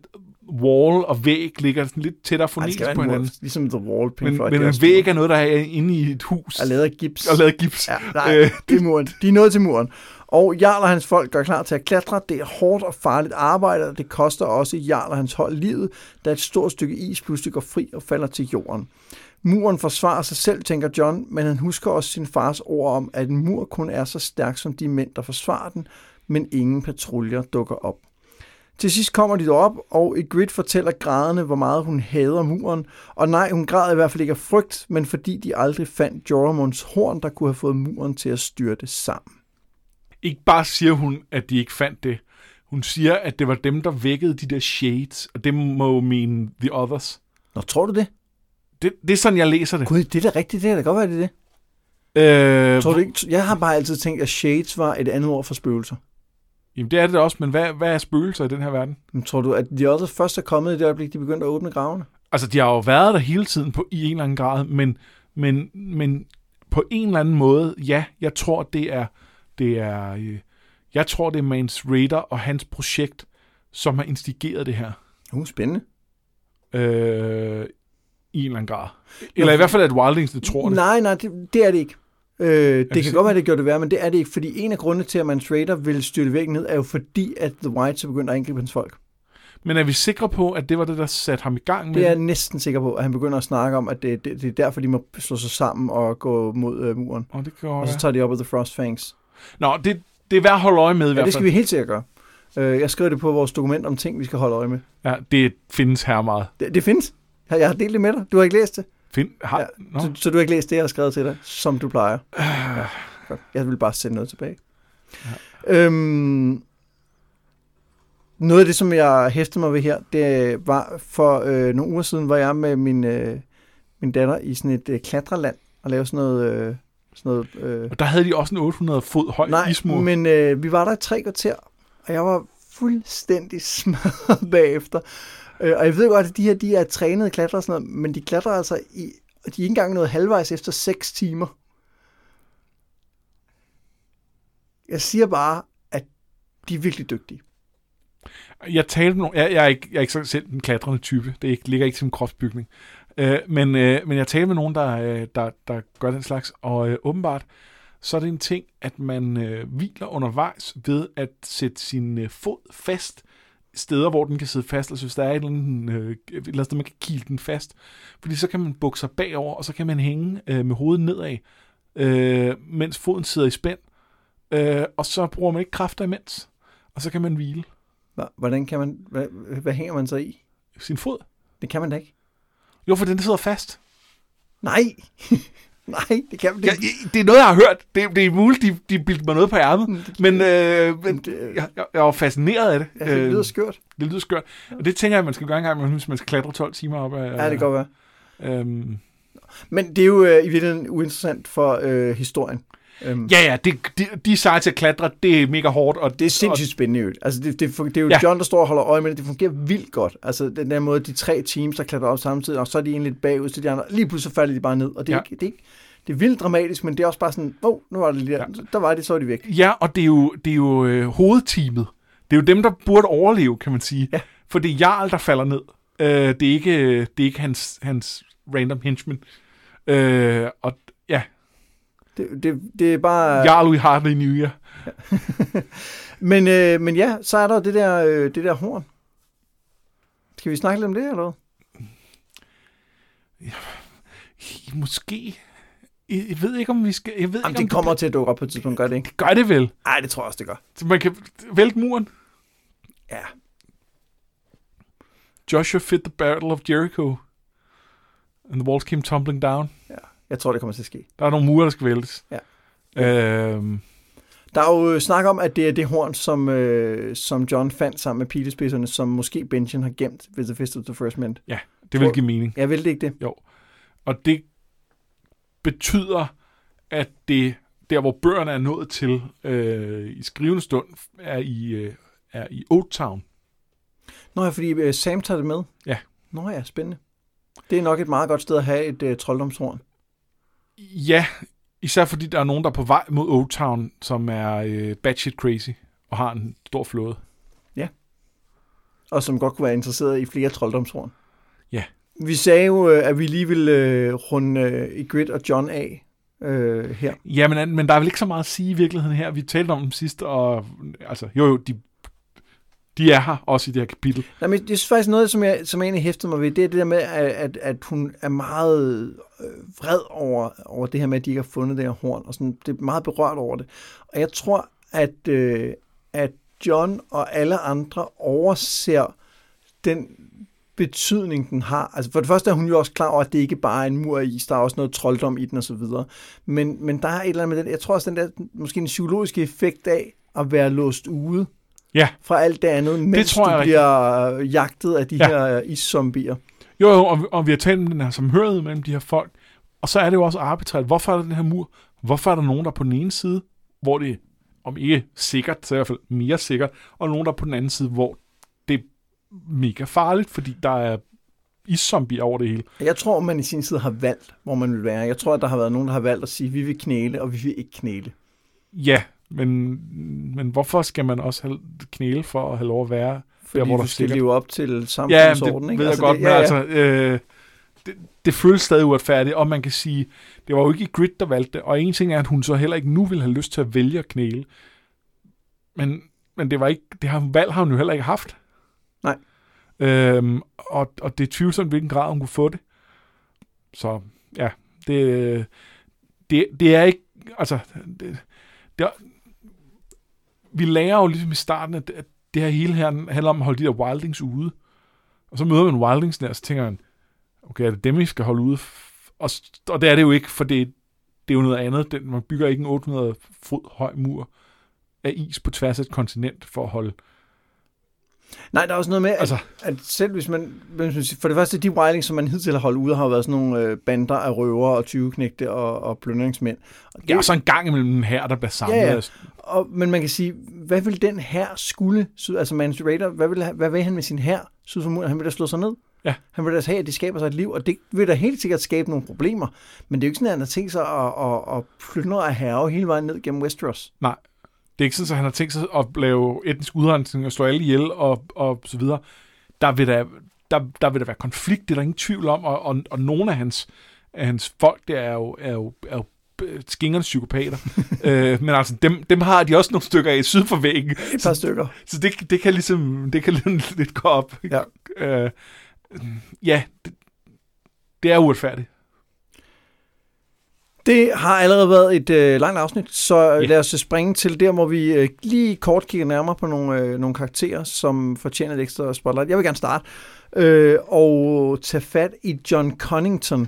Speaker 2: wall og væg ligger sådan lidt tættere fonetisk på
Speaker 1: mur,
Speaker 2: hinanden.
Speaker 1: ligesom The Wall. Pink
Speaker 2: Men,
Speaker 1: Floyd,
Speaker 2: men en væg er noget, der er inde i et hus
Speaker 1: er lavet af gips.
Speaker 2: og lavet af gips.
Speaker 1: Ja, nej,
Speaker 2: Øh.
Speaker 1: det er muren. De er nået til muren. Og Jarl og hans folk gør klar til at klatre. Det er hårdt og farligt arbejde, og det koster også Jarl og hans hold livet, da et stort stykke is pludselig går fri og falder til jorden. Muren forsvarer sig selv, tænker John, men han husker også sin fars ord om, at en mur kun er så stærk som de mænd, der forsvarer den, men ingen patruljer dukker op. Til sidst kommer de op, og Ygritte fortæller grædende, hvor meget hun hader muren. Og nej, hun græder i hvert fald ikke af frygt, men fordi de aldrig fandt Jormunds horn, der kunne have fået muren til at styrte sammen.
Speaker 2: Ikke bare siger hun, at de ikke fandt det. Hun siger, at det var dem, der vækkede de der shades, og det må jo mene the others.
Speaker 1: Nå, tror du det?
Speaker 2: Det, det er sådan, jeg læser det.
Speaker 1: Gud, det er da rigtigt, det kan da godt være, det er det.
Speaker 2: Øh,
Speaker 1: Tror du ikke? Jeg har bare altid tænkt, at Shades var et andet ord for spøgelser.
Speaker 2: Jamen, det er det også, men hvad, hvad er spøgelser i den her verden?
Speaker 1: Men tror du, at de også først er kommet i det øjeblik, de begyndte at åbne gravene?
Speaker 2: Altså, de har jo været der hele tiden på, i en eller anden grad, men, men, men på en eller anden måde, ja, jeg tror, det er, det er, øh, jeg tror, det er Mans Raider og hans projekt, som har instigeret det her.
Speaker 1: Uh, spændende.
Speaker 2: Øh, I en eller anden grad. Eller i hvert fald, at Wildings det tror det.
Speaker 1: Nej, nej, det, det er det ikke. Øh, det kan
Speaker 2: se-
Speaker 1: godt være, det gjorde det værre, men det er det ikke, fordi en af grundene til, at man Raider vil styrte væk ned, er jo fordi, at The Whites er begyndt at angribe hans folk.
Speaker 2: Men er vi sikre på, at det var det, der satte ham i gang med
Speaker 1: Det er jeg næsten sikker på, at han begynder at snakke om, at det, det, det er derfor, de må slå sig sammen og gå mod øh, muren.
Speaker 2: Åh, det kan
Speaker 1: Og så tager de op af The Frost Fangs.
Speaker 2: Nå, det, det er værd at holde øje med i
Speaker 1: Ja,
Speaker 2: hvert
Speaker 1: det skal
Speaker 2: fald.
Speaker 1: vi helt sikkert gøre. Øh, Jeg skrev det på vores dokument om ting, vi skal holde øje med.
Speaker 2: Ja, det findes her meget.
Speaker 1: Det, det findes. Jeg har delt det med dig. Du har ikke læst det.
Speaker 2: Find, har,
Speaker 1: Ja,
Speaker 2: Nå.
Speaker 1: Så, så du har ikke læst det, jeg har skrevet til dig, som du plejer. Ja, godt. Jeg vil bare sende noget tilbage. Ja. Øhm, noget af det, som jeg hæftede mig ved her, det var for øh, nogle uger siden, var jeg med min, øh, min datter i sådan et øh, klatreland og lavede sådan noget... Øh, sådan noget øh,
Speaker 2: Og der havde de også en 800 fod høj
Speaker 1: nej,
Speaker 2: ismur.
Speaker 1: men øh, vi var der i tre kvarter, og jeg var fuldstændig smadret bagefter. Øh, og jeg ved godt, at de her de er trænede klatrer og sådan noget, men de klatrer altså i, og de er ikke engang nået halvvejs efter 6 timer. Jeg siger bare, at de er virkelig dygtige.
Speaker 2: Jeg talte med nogen, jeg, jeg, er ikke, jeg er ikke selv den klatrende type, det er ikke, ligger ikke til min kropsbygning. Øh, men, øh, men jeg talte med nogen, der, øh, der, der gør den slags, og øh, åbenbart, så er det en ting, at man øh, hviler undervejs ved at sætte sin øh, fod fast steder, hvor den kan sidde fast, altså hvis der er et eller andet, øh, et eller andet sted, man kan kile den fast, fordi så kan man bukke sig bagover, og så kan man hænge øh, med hovedet nedad, øh, mens foden sidder i spænd, øh, og så bruger man ikke kræfter imens, og så kan man hvile
Speaker 1: Hvordan kan man, hvad, hvad hænger man sig i?
Speaker 2: sin fod.
Speaker 1: Det kan man da ikke.
Speaker 2: Jo, for den sidder fast.
Speaker 1: Nej, nej, det kan man ikke.
Speaker 2: det er noget, jeg har hørt. Det, det er muligt, de, de bildte mig noget på ærmet. Men, øh, men
Speaker 1: det-
Speaker 2: jeg, jeg, jeg var fascineret af det.
Speaker 1: Ja, det lyder
Speaker 2: Øh,
Speaker 1: skørt.
Speaker 2: det lyder skørt. Og det tænker jeg, man skal gøre en gang, hvis man skal klatre 12 timer op af...
Speaker 1: Ja, det kan godt være.
Speaker 2: Øhm,
Speaker 1: Men det er jo øh, i virkeligheden uinteressant for øh, historien. Øhm,
Speaker 2: ja, ja, det, de, de er seje til at klatre. Det er mega hårdt. Og
Speaker 1: Det er sindssygt spændende jo. Altså, det, det, det er jo
Speaker 2: Ja.
Speaker 1: John, der står og holder øje med det. Det fungerer vildt godt. Altså, den der måde, de tre teams, der klatrer op samtidig, og så er de egentlig lidt bagud til de andre. Lige pludselig falder de bare ned. Og det er,
Speaker 2: Ja.
Speaker 1: ikke, det er, ikke, det er vildt dramatisk, men det er også bare sådan, åh, oh, nu var det lige der.
Speaker 2: Ja.
Speaker 1: Der var de, så er de væk.
Speaker 2: Ja, og det er jo, det er jo øh, hovedteamet. Det er jo dem, der burde overleve, kan man sige.
Speaker 1: Ja.
Speaker 2: For det er Jarl, der falder ned. Øh, det er ikke, det er ikke hans, hans random henchman. Øh, og
Speaker 1: Det, det, det er bare...
Speaker 2: Jarl, we hardly knew you.
Speaker 1: Men, øh, men ja, så er der det der, øh, det der horn. Skal vi snakke lidt om det, eller hvad?
Speaker 2: Måske. Jeg ved ikke, om vi skal... Jeg ved
Speaker 1: Jamen,
Speaker 2: ikke, om
Speaker 1: det kommer til at dukke op på et tidspunkt, gør det ikke?
Speaker 2: Det gør det vel.
Speaker 1: Nej, det tror jeg også, det gør.
Speaker 2: Så man kan vælte muren.
Speaker 1: Ja.
Speaker 2: Joshua fit the battle of Jericho. And the walls came tumbling down.
Speaker 1: Jeg tror, det kommer til at ske.
Speaker 2: Der er nogle mure, der skal væltes.
Speaker 1: Ja.
Speaker 2: Øhm,
Speaker 1: Der er jo øh, snak om, at det er det horn, som, øh, som John fandt sammen med pilespidserne, som måske Benjen har gemt ved The Fist of the First Men.
Speaker 2: ja, det vil give mening.
Speaker 1: Jeg vil det ikke det.
Speaker 2: Jo. Og det betyder, at det der, hvor bøgerne er nået til øh, i skrivende stund, er i, øh, er i Old Town.
Speaker 1: Nå ja, fordi øh, Sam tager det med.
Speaker 2: Ja.
Speaker 1: Nå ja, spændende. Det er nok et meget godt sted at have et øh, trolddomshorn.
Speaker 2: Ja, især fordi der er nogen, der er på vej mod Old Town, som er øh, batshit crazy og har en stor flåde.
Speaker 1: og som godt kunne være interesseret i flere trolddomshorn.
Speaker 2: Ja.
Speaker 1: Vi sagde jo, øh, at vi lige ville øh, runde øh, og John af øh, her.
Speaker 2: Ja, men, men der er vel ikke så meget at sige i virkeligheden her. Vi talte om dem sidst, og altså, jo jo, de, de er her også i det her kapitel.
Speaker 1: Nej, men det er faktisk noget, som jeg, som jeg egentlig hæftede mig ved. Det er det der med, at, at, at hun er meget øh, vred over, over det her med, at de ikke har fundet det her horn. Og sådan, det er meget berørt over det. Og jeg tror, at, øh, at John og alle andre overser den betydning, den har. Altså for det første er hun jo også klar over, at det ikke bare er en mur af is, der er også noget trolddom i den osv. Men, men der er et eller andet med den, jeg tror også, den der, måske en psykologiske effekt af at være låst ude
Speaker 2: Ja,
Speaker 1: fra alt det andet, mens
Speaker 2: tror
Speaker 1: du
Speaker 2: jeg
Speaker 1: bliver øh, jagtet af de
Speaker 2: Ja.
Speaker 1: her iszombier.
Speaker 2: jo, jo og, og vi har talt om den her samhørighed mellem de her folk. Og så er det jo også arbitrært. Hvorfor er der den her mur? Hvorfor er der nogen, der er på den ene side, hvor det om ikke sikkert, så i hvert fald mere sikkert, og nogen, der er på den anden side, hvor det er mega farligt, fordi der er iszombier over det hele.
Speaker 1: Jeg tror, man i sin tid har valgt, hvor man vil være. Jeg tror, at der har været nogen, der har valgt at sige, at vi vil knæle, og vi vil ikke knæle.
Speaker 2: Ja, men, men hvorfor skal man også have knæle for at have lov at være
Speaker 1: Fordi
Speaker 2: hvor der
Speaker 1: vi
Speaker 2: er
Speaker 1: skal leve op til
Speaker 2: Ja, men
Speaker 1: samfundsordenen.
Speaker 2: det
Speaker 1: ikke?
Speaker 2: ved jeg
Speaker 1: Altså,
Speaker 2: godt,
Speaker 1: det,
Speaker 2: men
Speaker 1: ja, ja.
Speaker 2: altså, øh, det, det føles stadig uretfærdigt, og man kan sige, det var jo ikke Grit, der valgte det, og en ting er, at hun så heller ikke nu vil have lyst til at vælge at knæle, men, men det var ikke, det har, valg har hun jo heller ikke haft.
Speaker 1: Nej.
Speaker 2: Øhm, og, og det er tvivlsomt, hvilken grad hun kunne få det. Så ja, det, det, det er ikke, altså, det, det vi lærer jo ligesom i starten, at, det her hele her handler om at holde de der wildings ude. Og så møder man wildings der, og så tænker man, okay, er det dem, vi skal holde ude? Og, og det er det jo ikke, for det, det er jo noget andet. Den, man bygger ikke en 800 fod høj mur af is på tværs af et kontinent for at holde...
Speaker 1: Nej, der er også noget med, at,
Speaker 2: Altså,
Speaker 1: at selv hvis man, hvis man for det første, de wildings, som man hidtil har holdt ude, har været sådan nogle øh, bander af røver og 20-knægte og, og pløndringsmænd. Og det,
Speaker 2: det er så en gang imellem her, der bliver samlet.
Speaker 1: Ja, ja. Og, men man kan sige, hvad vil den her skulle, altså Mans Raider, hvad vil, hvad vil han med sin her syd for muren? Han vil da slå sig ned.
Speaker 2: Ja.
Speaker 1: Han vil da have, at de skaber sig et liv, og det vil da helt sikkert skabe nogle problemer. Men det er jo ikke sådan, at han har tænkt sig at, at, at plyndre af herre hele vejen ned gennem Westeros.
Speaker 2: nej, det er ikke sådan, at han har tænkt sig at lave etnisk udrensning og slå alle ihjel og, og så videre. Der vil der, der, der vil der være konflikt, det er der ingen tvivl om, og, og, og nogle af hans, af hans folk, der er jo, er jo, er jo skingerne psykopater. øh, men altså, dem, dem har de også nogle stykker af syd for væggen.
Speaker 1: Et par stykker.
Speaker 2: Så det, det kan ligesom, det kan lidt, lidt gå op.
Speaker 1: Ja.
Speaker 2: Øh, ja, det, det er uretfærdigt.
Speaker 1: Det har allerede været et øh, langt afsnit, så yeah. lad os springe til der, hvor vi øh, lige kort kigger nærmere på nogle, øh, nogle karakterer, som fortjener et ekstra spotlight. Jeg vil gerne starte øh, og tage fat i John Connington,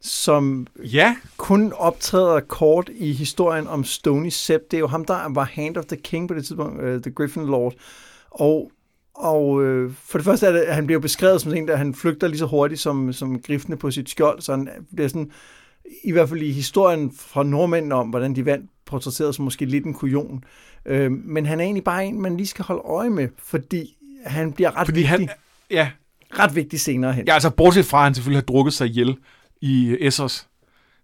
Speaker 1: som
Speaker 2: Ja,
Speaker 1: kun optræder kort i historien om Stony Sepp. Det er jo ham, der var Hand of the King på det tidspunkt, uh, The Griffin Lord. Og, og øh, for det første er det, at han bliver beskrevet som en, der han flygter lige så hurtigt som, som grifene på sit skjold, så han bliver sådan, i hvert fald i historien fra nordmændene om, hvordan de vandt, portrætteret som måske lidt en kujon. Øh, men han er egentlig bare en, man lige skal holde øje med, fordi han bliver ret
Speaker 2: fordi
Speaker 1: vigtig,
Speaker 2: han, ja,
Speaker 1: ret vigtig senere hen.
Speaker 2: ja, altså bortset fra, at han selvfølgelig har drukket sig ihjel i Essos.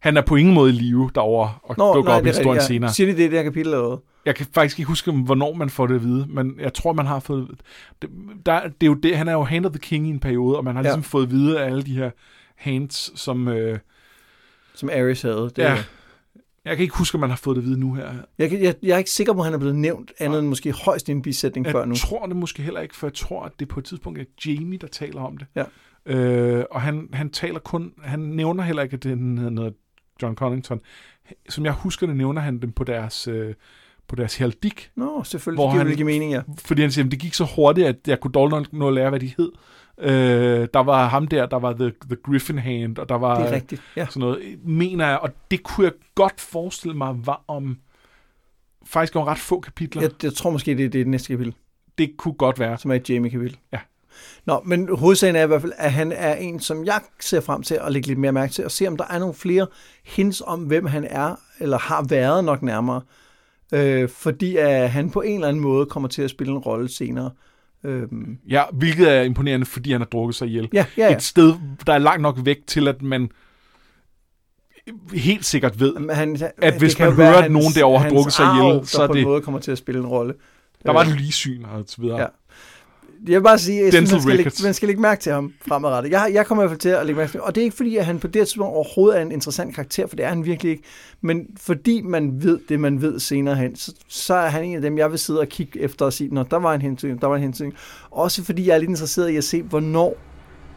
Speaker 2: Han er på ingen måde i live derovre og Nå, dukker op i historien
Speaker 1: rigtigt,
Speaker 2: senere.
Speaker 1: Siger de det i det her kapitel eller hvad?
Speaker 2: Jeg kan faktisk ikke huske, hvornår man får det at vide, men jeg tror, man har fået det. Der, det er jo det, han er jo Hand of the King i en periode, og man har
Speaker 1: Ja.
Speaker 2: ligesom fået at vide af alle de her hands, som... Øh,
Speaker 1: Som Ares havde. Det,
Speaker 2: ja, jeg kan ikke huske, om man har fået det at vide nu her.
Speaker 1: Jeg, kan- jeg, jeg er ikke sikker på, at han er blevet nævnt andet end måske højst i en bisætning før nu.
Speaker 2: Jeg tror det måske heller ikke, for jeg tror, at det på et tidspunkt er Jamie, der taler om det.
Speaker 1: Ja.
Speaker 2: Øh, og han, han taler kun, han nævner heller ikke, at den hedder noget John Connington. Som jeg husker det, nævner han dem på deres, øh, på deres heraldik.
Speaker 1: Nå, selvfølgelig.
Speaker 2: Hvor
Speaker 1: det giver
Speaker 2: han-
Speaker 1: mening, ja.
Speaker 2: Fordi han siger, at det gik så hurtigt, at jeg kunne dårligt nok nå at lære, hvad de hed. Øh, der var ham der, der var The, the Griffin Hand, og der var
Speaker 1: Det er rigtigt, ja.
Speaker 2: sådan noget, mener jeg, og det kunne jeg godt forestille mig var om faktisk om ret få kapitler.
Speaker 1: Jeg, jeg tror måske, det er det næste kapitel,
Speaker 2: Det kunne godt være.
Speaker 1: som er et Jamie-kapitel.
Speaker 2: Ja.
Speaker 1: Nå, men hovedsagen er i hvert fald, at han er en, som jeg ser frem til at lægge lidt mere mærke til, og se om der er nogle flere hints om, hvem han er, eller har været nok nærmere. Øh, fordi at han på en eller anden måde kommer til at spille en rolle senere. Øhm,
Speaker 2: Ja, hvilket er imponerende, fordi han har drukket sig ihjel.
Speaker 1: ja, ja, ja.
Speaker 2: Et sted, der er langt nok væk til, at man helt sikkert ved,
Speaker 1: Men Han,
Speaker 2: at hvis man hører, at nogen derovre har drukket sig ihjel, så er
Speaker 1: på
Speaker 2: det-
Speaker 1: en måde kommer til at spille en rolle.
Speaker 2: der var
Speaker 1: Øh,
Speaker 2: et lyssyn og så videre.
Speaker 1: Ja. Jeg vil bare sige, at man skal, lægge, man skal lægge mærke til ham fremadrettet. Jeg, jeg kommer i hvert fald til at lægge mærke til ham. Og det er ikke fordi, at han på det tidspunkt overhovedet er en interessant karakter, for det er han virkelig ikke. Men fordi man ved det, man ved senere hen, så, så er han en af dem, jeg vil sidde og kigge efter og sige, når der var en hentydning, der var en hentydning. Også fordi jeg er lidt interesseret i at se, hvornår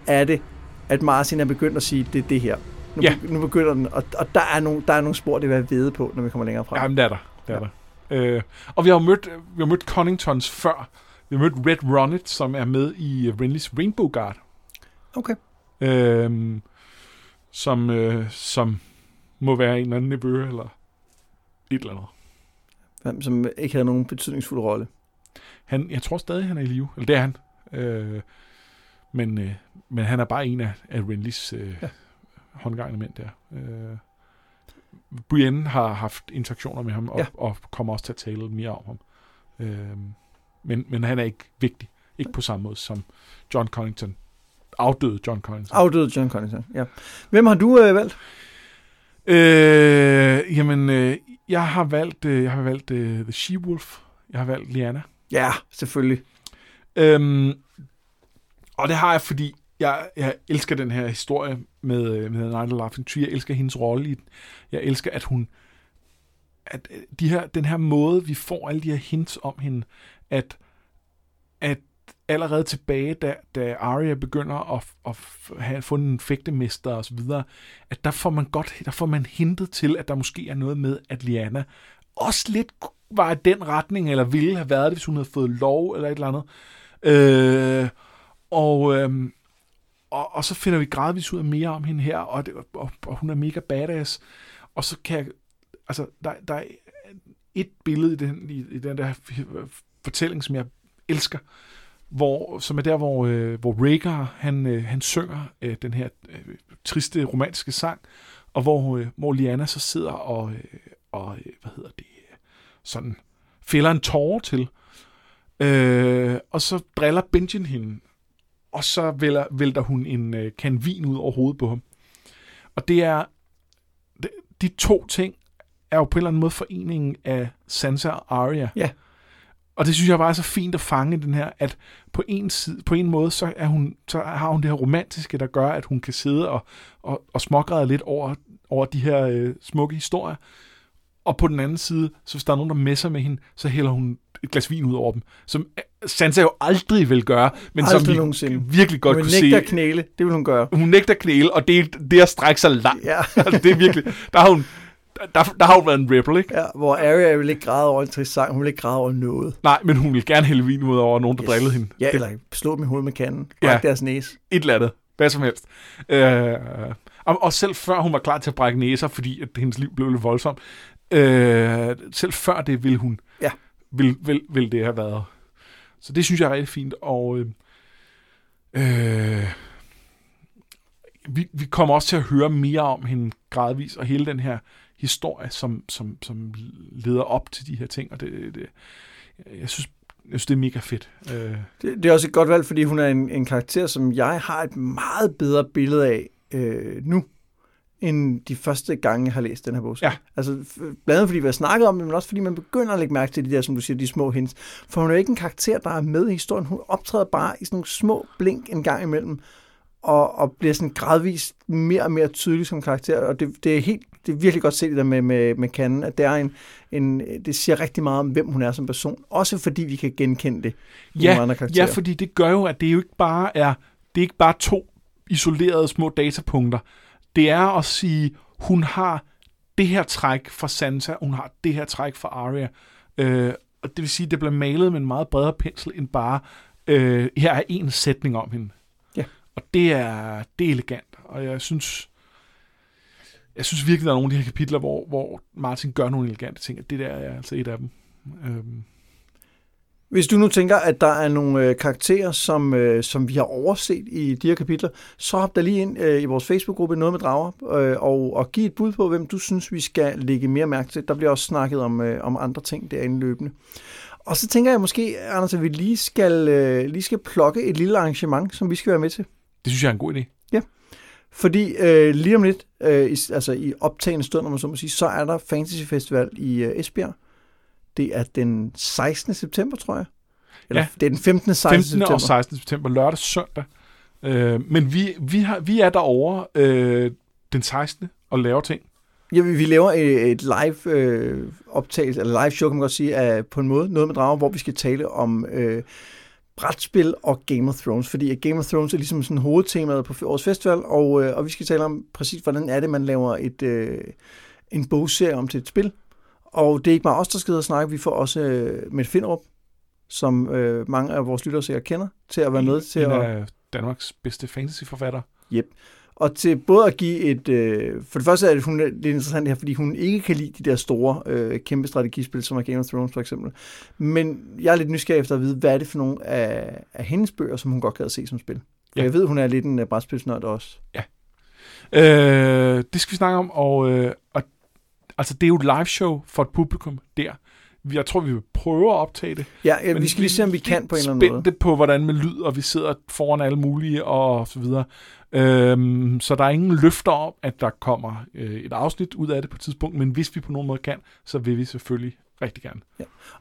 Speaker 1: er det, at Martin er begyndt at sige, det er det her. Nu,
Speaker 2: Ja.
Speaker 1: nu begynder den, og, og der, er nogle, der er nogle spor, det vil jeg vide på, når vi kommer længere frem.
Speaker 2: Jamen, det er der. Det er der. Øh, og vi har jo mødt, vi har mødt Conningtons før. Vi har mødt Red Ronnet, som er med i uh, Renly's Rainbow Guard.
Speaker 1: Okay.
Speaker 2: Øh, som, øh, som må være en eller anden nevø, eller et eller andet.
Speaker 1: Hvem, Som ikke havde nogen betydningsfuld rolle.
Speaker 2: Han, jeg tror stadig, han er i live. Eller det er han. Øh, men, øh, men han er bare en af, af Renlys øh, ja. Håndgangende mænd der. Øh, Brienne har haft interaktioner med ham, og. Ja. og kommer også til at tale mere om ham. Øh, men, men han er ikke vigtig. Ikke på samme måde som John Connington. Afdøde John Connington.
Speaker 1: Afdøde John Connington, ja. Hvem har du øh, valgt?
Speaker 2: Øh, jamen, øh, jeg har valgt, øh, jeg har valgt øh, The She-Wolf. Jeg har valgt Liana.
Speaker 1: Ja, selvfølgelig.
Speaker 2: Øhm, og det har jeg, fordi jeg, jeg elsker den her historie med, øh, med Night of Laughing Tree. Jeg elsker hendes rolle i den. Jeg elsker, at hun... At øh, de her, den her måde, vi får alle de her hints om hende, at, at allerede tilbage, da, da Arya begynder at, at have fundet en fægtemester og så videre, at der får man godt, der får man hintet til, at der måske er noget med, at Liana også lidt var i den retning, eller ville have været det, hvis hun havde fået lov, eller et eller andet. Øh, og, øh, og, og så finder vi gradvist ud af mere om hende her, og, det, og, og hun er mega badass. Og så kan jeg, altså, der, der er et billede i den, i, i den der fortælling, som jeg elsker, hvor, som er der, hvor, øh, hvor Rhaegar, han, øh, han synger øh, den her øh, triste romantiske sang, og hvor, øh, hvor Liana så sidder og, øh, og øh, hvad hedder det, øh, sådan fælder en tårer til. Øh, og så driller Benjen hende, og så vælter, vælter hun en øh, kan vin ud over hovedet på ham. Og det er, de, de to ting er jo på en eller anden måde foreningen af Sansa og Arya.
Speaker 1: Ja.
Speaker 2: Og det synes jeg bare er så fint at fange den her, at på en, side, på en måde, så, er hun, så har hun det her romantiske, der gør, at hun kan sidde og, og, og smågræde lidt over, over de her øh, smukke historier. Og på den anden side, så hvis der er nogen, der messer med hende, så hælder hun et glas vin ud over dem. Som øh, Sansa jo aldrig vil gøre, men som
Speaker 1: Aldrig
Speaker 2: vi
Speaker 1: nogensinde.
Speaker 2: virkelig godt
Speaker 1: hun
Speaker 2: kunne
Speaker 1: nægter
Speaker 2: se.
Speaker 1: at knæle, det vil hun gøre.
Speaker 2: Hun nægter knæle, og det er det er at strække sig langt.
Speaker 1: Ja.
Speaker 2: altså, det er virkelig... Der har hun, der, der har hun været en rebel, ikke?
Speaker 1: ja, hvor Arya vil ikke græde over en trist sang, hun vil ikke græde over noget.
Speaker 2: Nej, men hun vil gerne hælde vin ud over nogen, der
Speaker 1: Yes.
Speaker 2: drillede hende.
Speaker 1: Ja,
Speaker 2: Det-
Speaker 1: eller slå dem i hovedet med kanden.
Speaker 2: Ja.
Speaker 1: Bræk deres næse.
Speaker 2: et eller andet. Hvad som helst. Øh, og, og selv før hun var klar til at brække næser, fordi at hendes liv blev lidt voldsomt, øh, selv før det ville hun,
Speaker 1: Ja.
Speaker 2: vil, vil, vil det have været. Så det synes jeg er rigtig fint. Og øh, øh, vi, vi kommer også til at høre mere om hende gradvis, og hele den her historie, som, som, som leder op til de her ting. Og det, det, jeg synes, jeg synes, det er mega fedt. Øh,
Speaker 1: Det, det er også et godt valg, fordi hun er en, en karakter, som jeg har et meget bedre billede af øh, nu, end de første gange, jeg har læst den her bog.
Speaker 2: Ja.
Speaker 1: Altså, blandt andet fordi vi har snakket om det, men også fordi man begynder at lægge mærke til de der, som du siger, de små hints. For hun er jo ikke en karakter, der er med i historien. Hun optræder bare i sådan nogle små blink en gang imellem, og, og bliver sådan gradvist mere og mere tydelig som karakter. Og det, det er helt det er virkelig godt set det der med, med, med Kannen, at det, er en, en, det siger rigtig meget om, hvem hun er som person. Også fordi vi kan genkende det i nogle
Speaker 2: Ja,
Speaker 1: andre karakterer.
Speaker 2: ja, fordi det gør jo, at det jo ikke bare er, det er ikke bare to isolerede små datapunkter. Det er at sige, hun har det her træk fra Sansa, hun har det her træk fra Arya. Øh, og det vil sige, at det bliver malet med en meget bredere pensel end bare, øh, her er en sætning om hende. Og det er, det er elegant, og jeg synes, jeg synes virkelig, der er nogle af de her kapitler, hvor, hvor Martin gør nogle elegante ting, og det der er altså et af dem. Øhm,
Speaker 1: Hvis du nu tænker, at der er nogle øh, karakterer, som, øh, som vi har overset i de her kapitler, så hop der lige ind øh, i vores Facebook-gruppe Noget med Drager, øh, og, og giv et bud på, hvem du synes, vi skal lægge mere mærke til. Der bliver også snakket om, øh, om andre ting derinde løbende. Og så tænker jeg måske, Anders, at vi lige skal, øh, lige skal plukke et lille arrangement, som vi skal være med til.
Speaker 2: det synes jeg er en god idé.
Speaker 1: Fordi øh, lige om lidt, øh, i, altså i optagende stund, om man så må sige, så er der Fantasy Festival i øh, Esbjerg. Det er den 16. september, tror jeg. Eller,
Speaker 2: Ja.
Speaker 1: Det er den 15. 16.
Speaker 2: 15.
Speaker 1: september.
Speaker 2: og 16. september, lørdag søndag. Øh, men vi, vi, har, vi er derovre øh, den 16. og laver ting.
Speaker 1: Ja, vi, vi laver et, et live øh, optagelse, eller live show, kan man godt sige, af, på en måde, noget med drager, hvor vi skal tale om øh, brætspil og Game of Thrones, fordi Game of Thrones er ligesom sådan hovedtemaet på årets festival, og, øh, og vi skal tale om præcis, hvordan er det, man laver et, øh, en bogserie om til et spil. Og det er ikke bare os, der skal og snakke, vi får også øh, Mette Finderup, som øh, mange af vores lyttere sikkert kender, til at være med til
Speaker 2: en
Speaker 1: at...
Speaker 2: Danmarks bedste fantasyforfatter.
Speaker 1: Og til både at give et... Øh, for det første er det, hun er lidt interessant her, fordi hun ikke kan lide de der store, øh, kæmpe strategispil, som er Game of Thrones for eksempel. Men jeg er lidt nysgerrig efter at vide, hvad er det for nogle af, af hendes bøger, som hun godt kan se som spil. For
Speaker 2: Ja.
Speaker 1: jeg ved, hun er lidt en uh, brætspilsnørd også.
Speaker 2: Øh, det skal vi snakke om, og, øh, og altså, det er jo et live show for et publikum der. Jeg tror, vi vil prøve at optage det.
Speaker 1: Ja, ja
Speaker 2: Men
Speaker 1: vi skal lige se, om vi kan på en eller anden måde.
Speaker 2: spændte på, hvordan med lyd, og vi sidder foran alle mulige, og så videre. Øhm, så der er ingen løfter om, at der kommer øh, et afsnit ud af det på et tidspunkt, men hvis vi på nogen måde kan, så vil vi selvfølgelig rigtig gerne.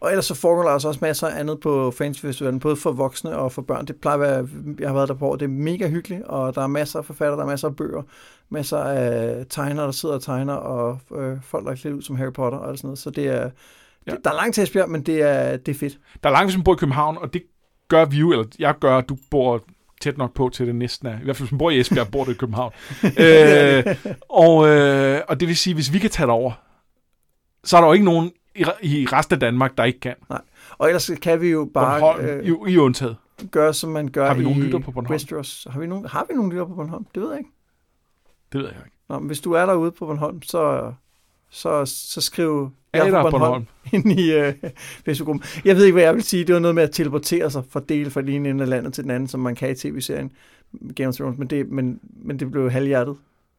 Speaker 1: Og ellers så foregår der altså også masser af andet på Fantasy Festivalen, både for voksne og for børn. Det plejer at være, jeg har været der på år, det er mega hyggeligt, og der er masser af forfattere, der er masser af bøger, masser af tegnere, der sidder og tegner, og øh, folk, der er klædt ud som Harry Potter og sådan noget. Så det er, ja. Det, der er langt til Esbjerg, men det er, det er fedt.
Speaker 2: Der er langt, hvis man bor i København, og det gør vi jo, eller jeg gør, at du bor tæt nok på til det næsten er. I hvert fald hvis man bor i Esbjerg, bor du i København. øh, og, øh, og det vil sige, hvis vi kan tage det over, så er der jo ikke nogen i, i resten af Danmark, der ikke kan.
Speaker 1: Og ellers kan vi jo bare
Speaker 2: Bornholm,
Speaker 1: øh,
Speaker 2: i, i undtaget.
Speaker 1: gøre, som man gør
Speaker 2: Har vi nogen lytter på Bornholm?
Speaker 1: Westeros. Har vi nogen, har vi nogen lytter på Bornholm? Det ved jeg ikke.
Speaker 2: Det ved jeg ikke.
Speaker 1: Nå, men hvis du er derude på Bornholm, så, så, så skriv jeg er
Speaker 2: der
Speaker 1: fra
Speaker 2: på Bornholm?
Speaker 1: ind i øh, Facebook-gruppen. Jeg ved ikke, hvad jeg vil sige. Det var noget med at teleportere sig fra del fra den ene af landet til den anden, som man kan i tv-serien Game of Thrones, men det, men, men det blev halvhjertet.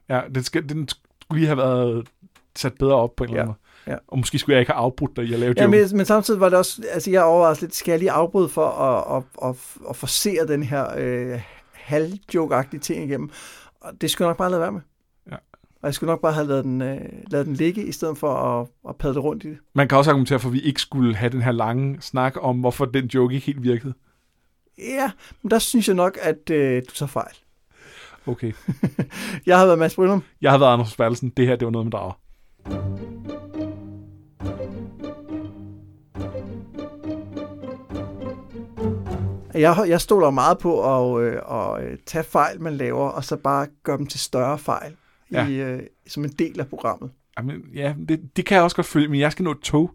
Speaker 2: Ja, den, skal, den skulle lige have været sat bedre op på en eller anden
Speaker 1: Ja,
Speaker 2: måde.
Speaker 1: ja.
Speaker 2: Og måske skulle jeg ikke have afbrudt dig i at lave
Speaker 1: Ja,
Speaker 2: joke.
Speaker 1: men, men samtidig var det også, altså jeg overvejede lidt, skal jeg lige afbryde for at, at, at, at forsere den her øh, halvjoke-agtige ting igennem? Og det skulle jeg nok bare lade være med. Og jeg skulle nok bare have lavet den, øh, lavet den ligge, i stedet for at, at padle rundt i det.
Speaker 2: Man kan også argumentere for, at vi ikke skulle have den her lange snak om, hvorfor den joke ikke helt virkede.
Speaker 1: Ja, men der synes jeg nok, at øh, du tager fejl.
Speaker 2: Okay.
Speaker 1: Jeg har været Mads Brynum.
Speaker 2: Jeg har været Anders Bertelsen. Det her, det var noget med drager.
Speaker 1: Jeg, jeg stoler meget på at, øh, at øh, tage fejl, man laver, og så bare gøre dem til større fejl
Speaker 2: Ja.
Speaker 1: i, øh, som en del af programmet.
Speaker 2: Jamen, ja, det, det kan jeg også godt følge, men jeg skal nå et tog.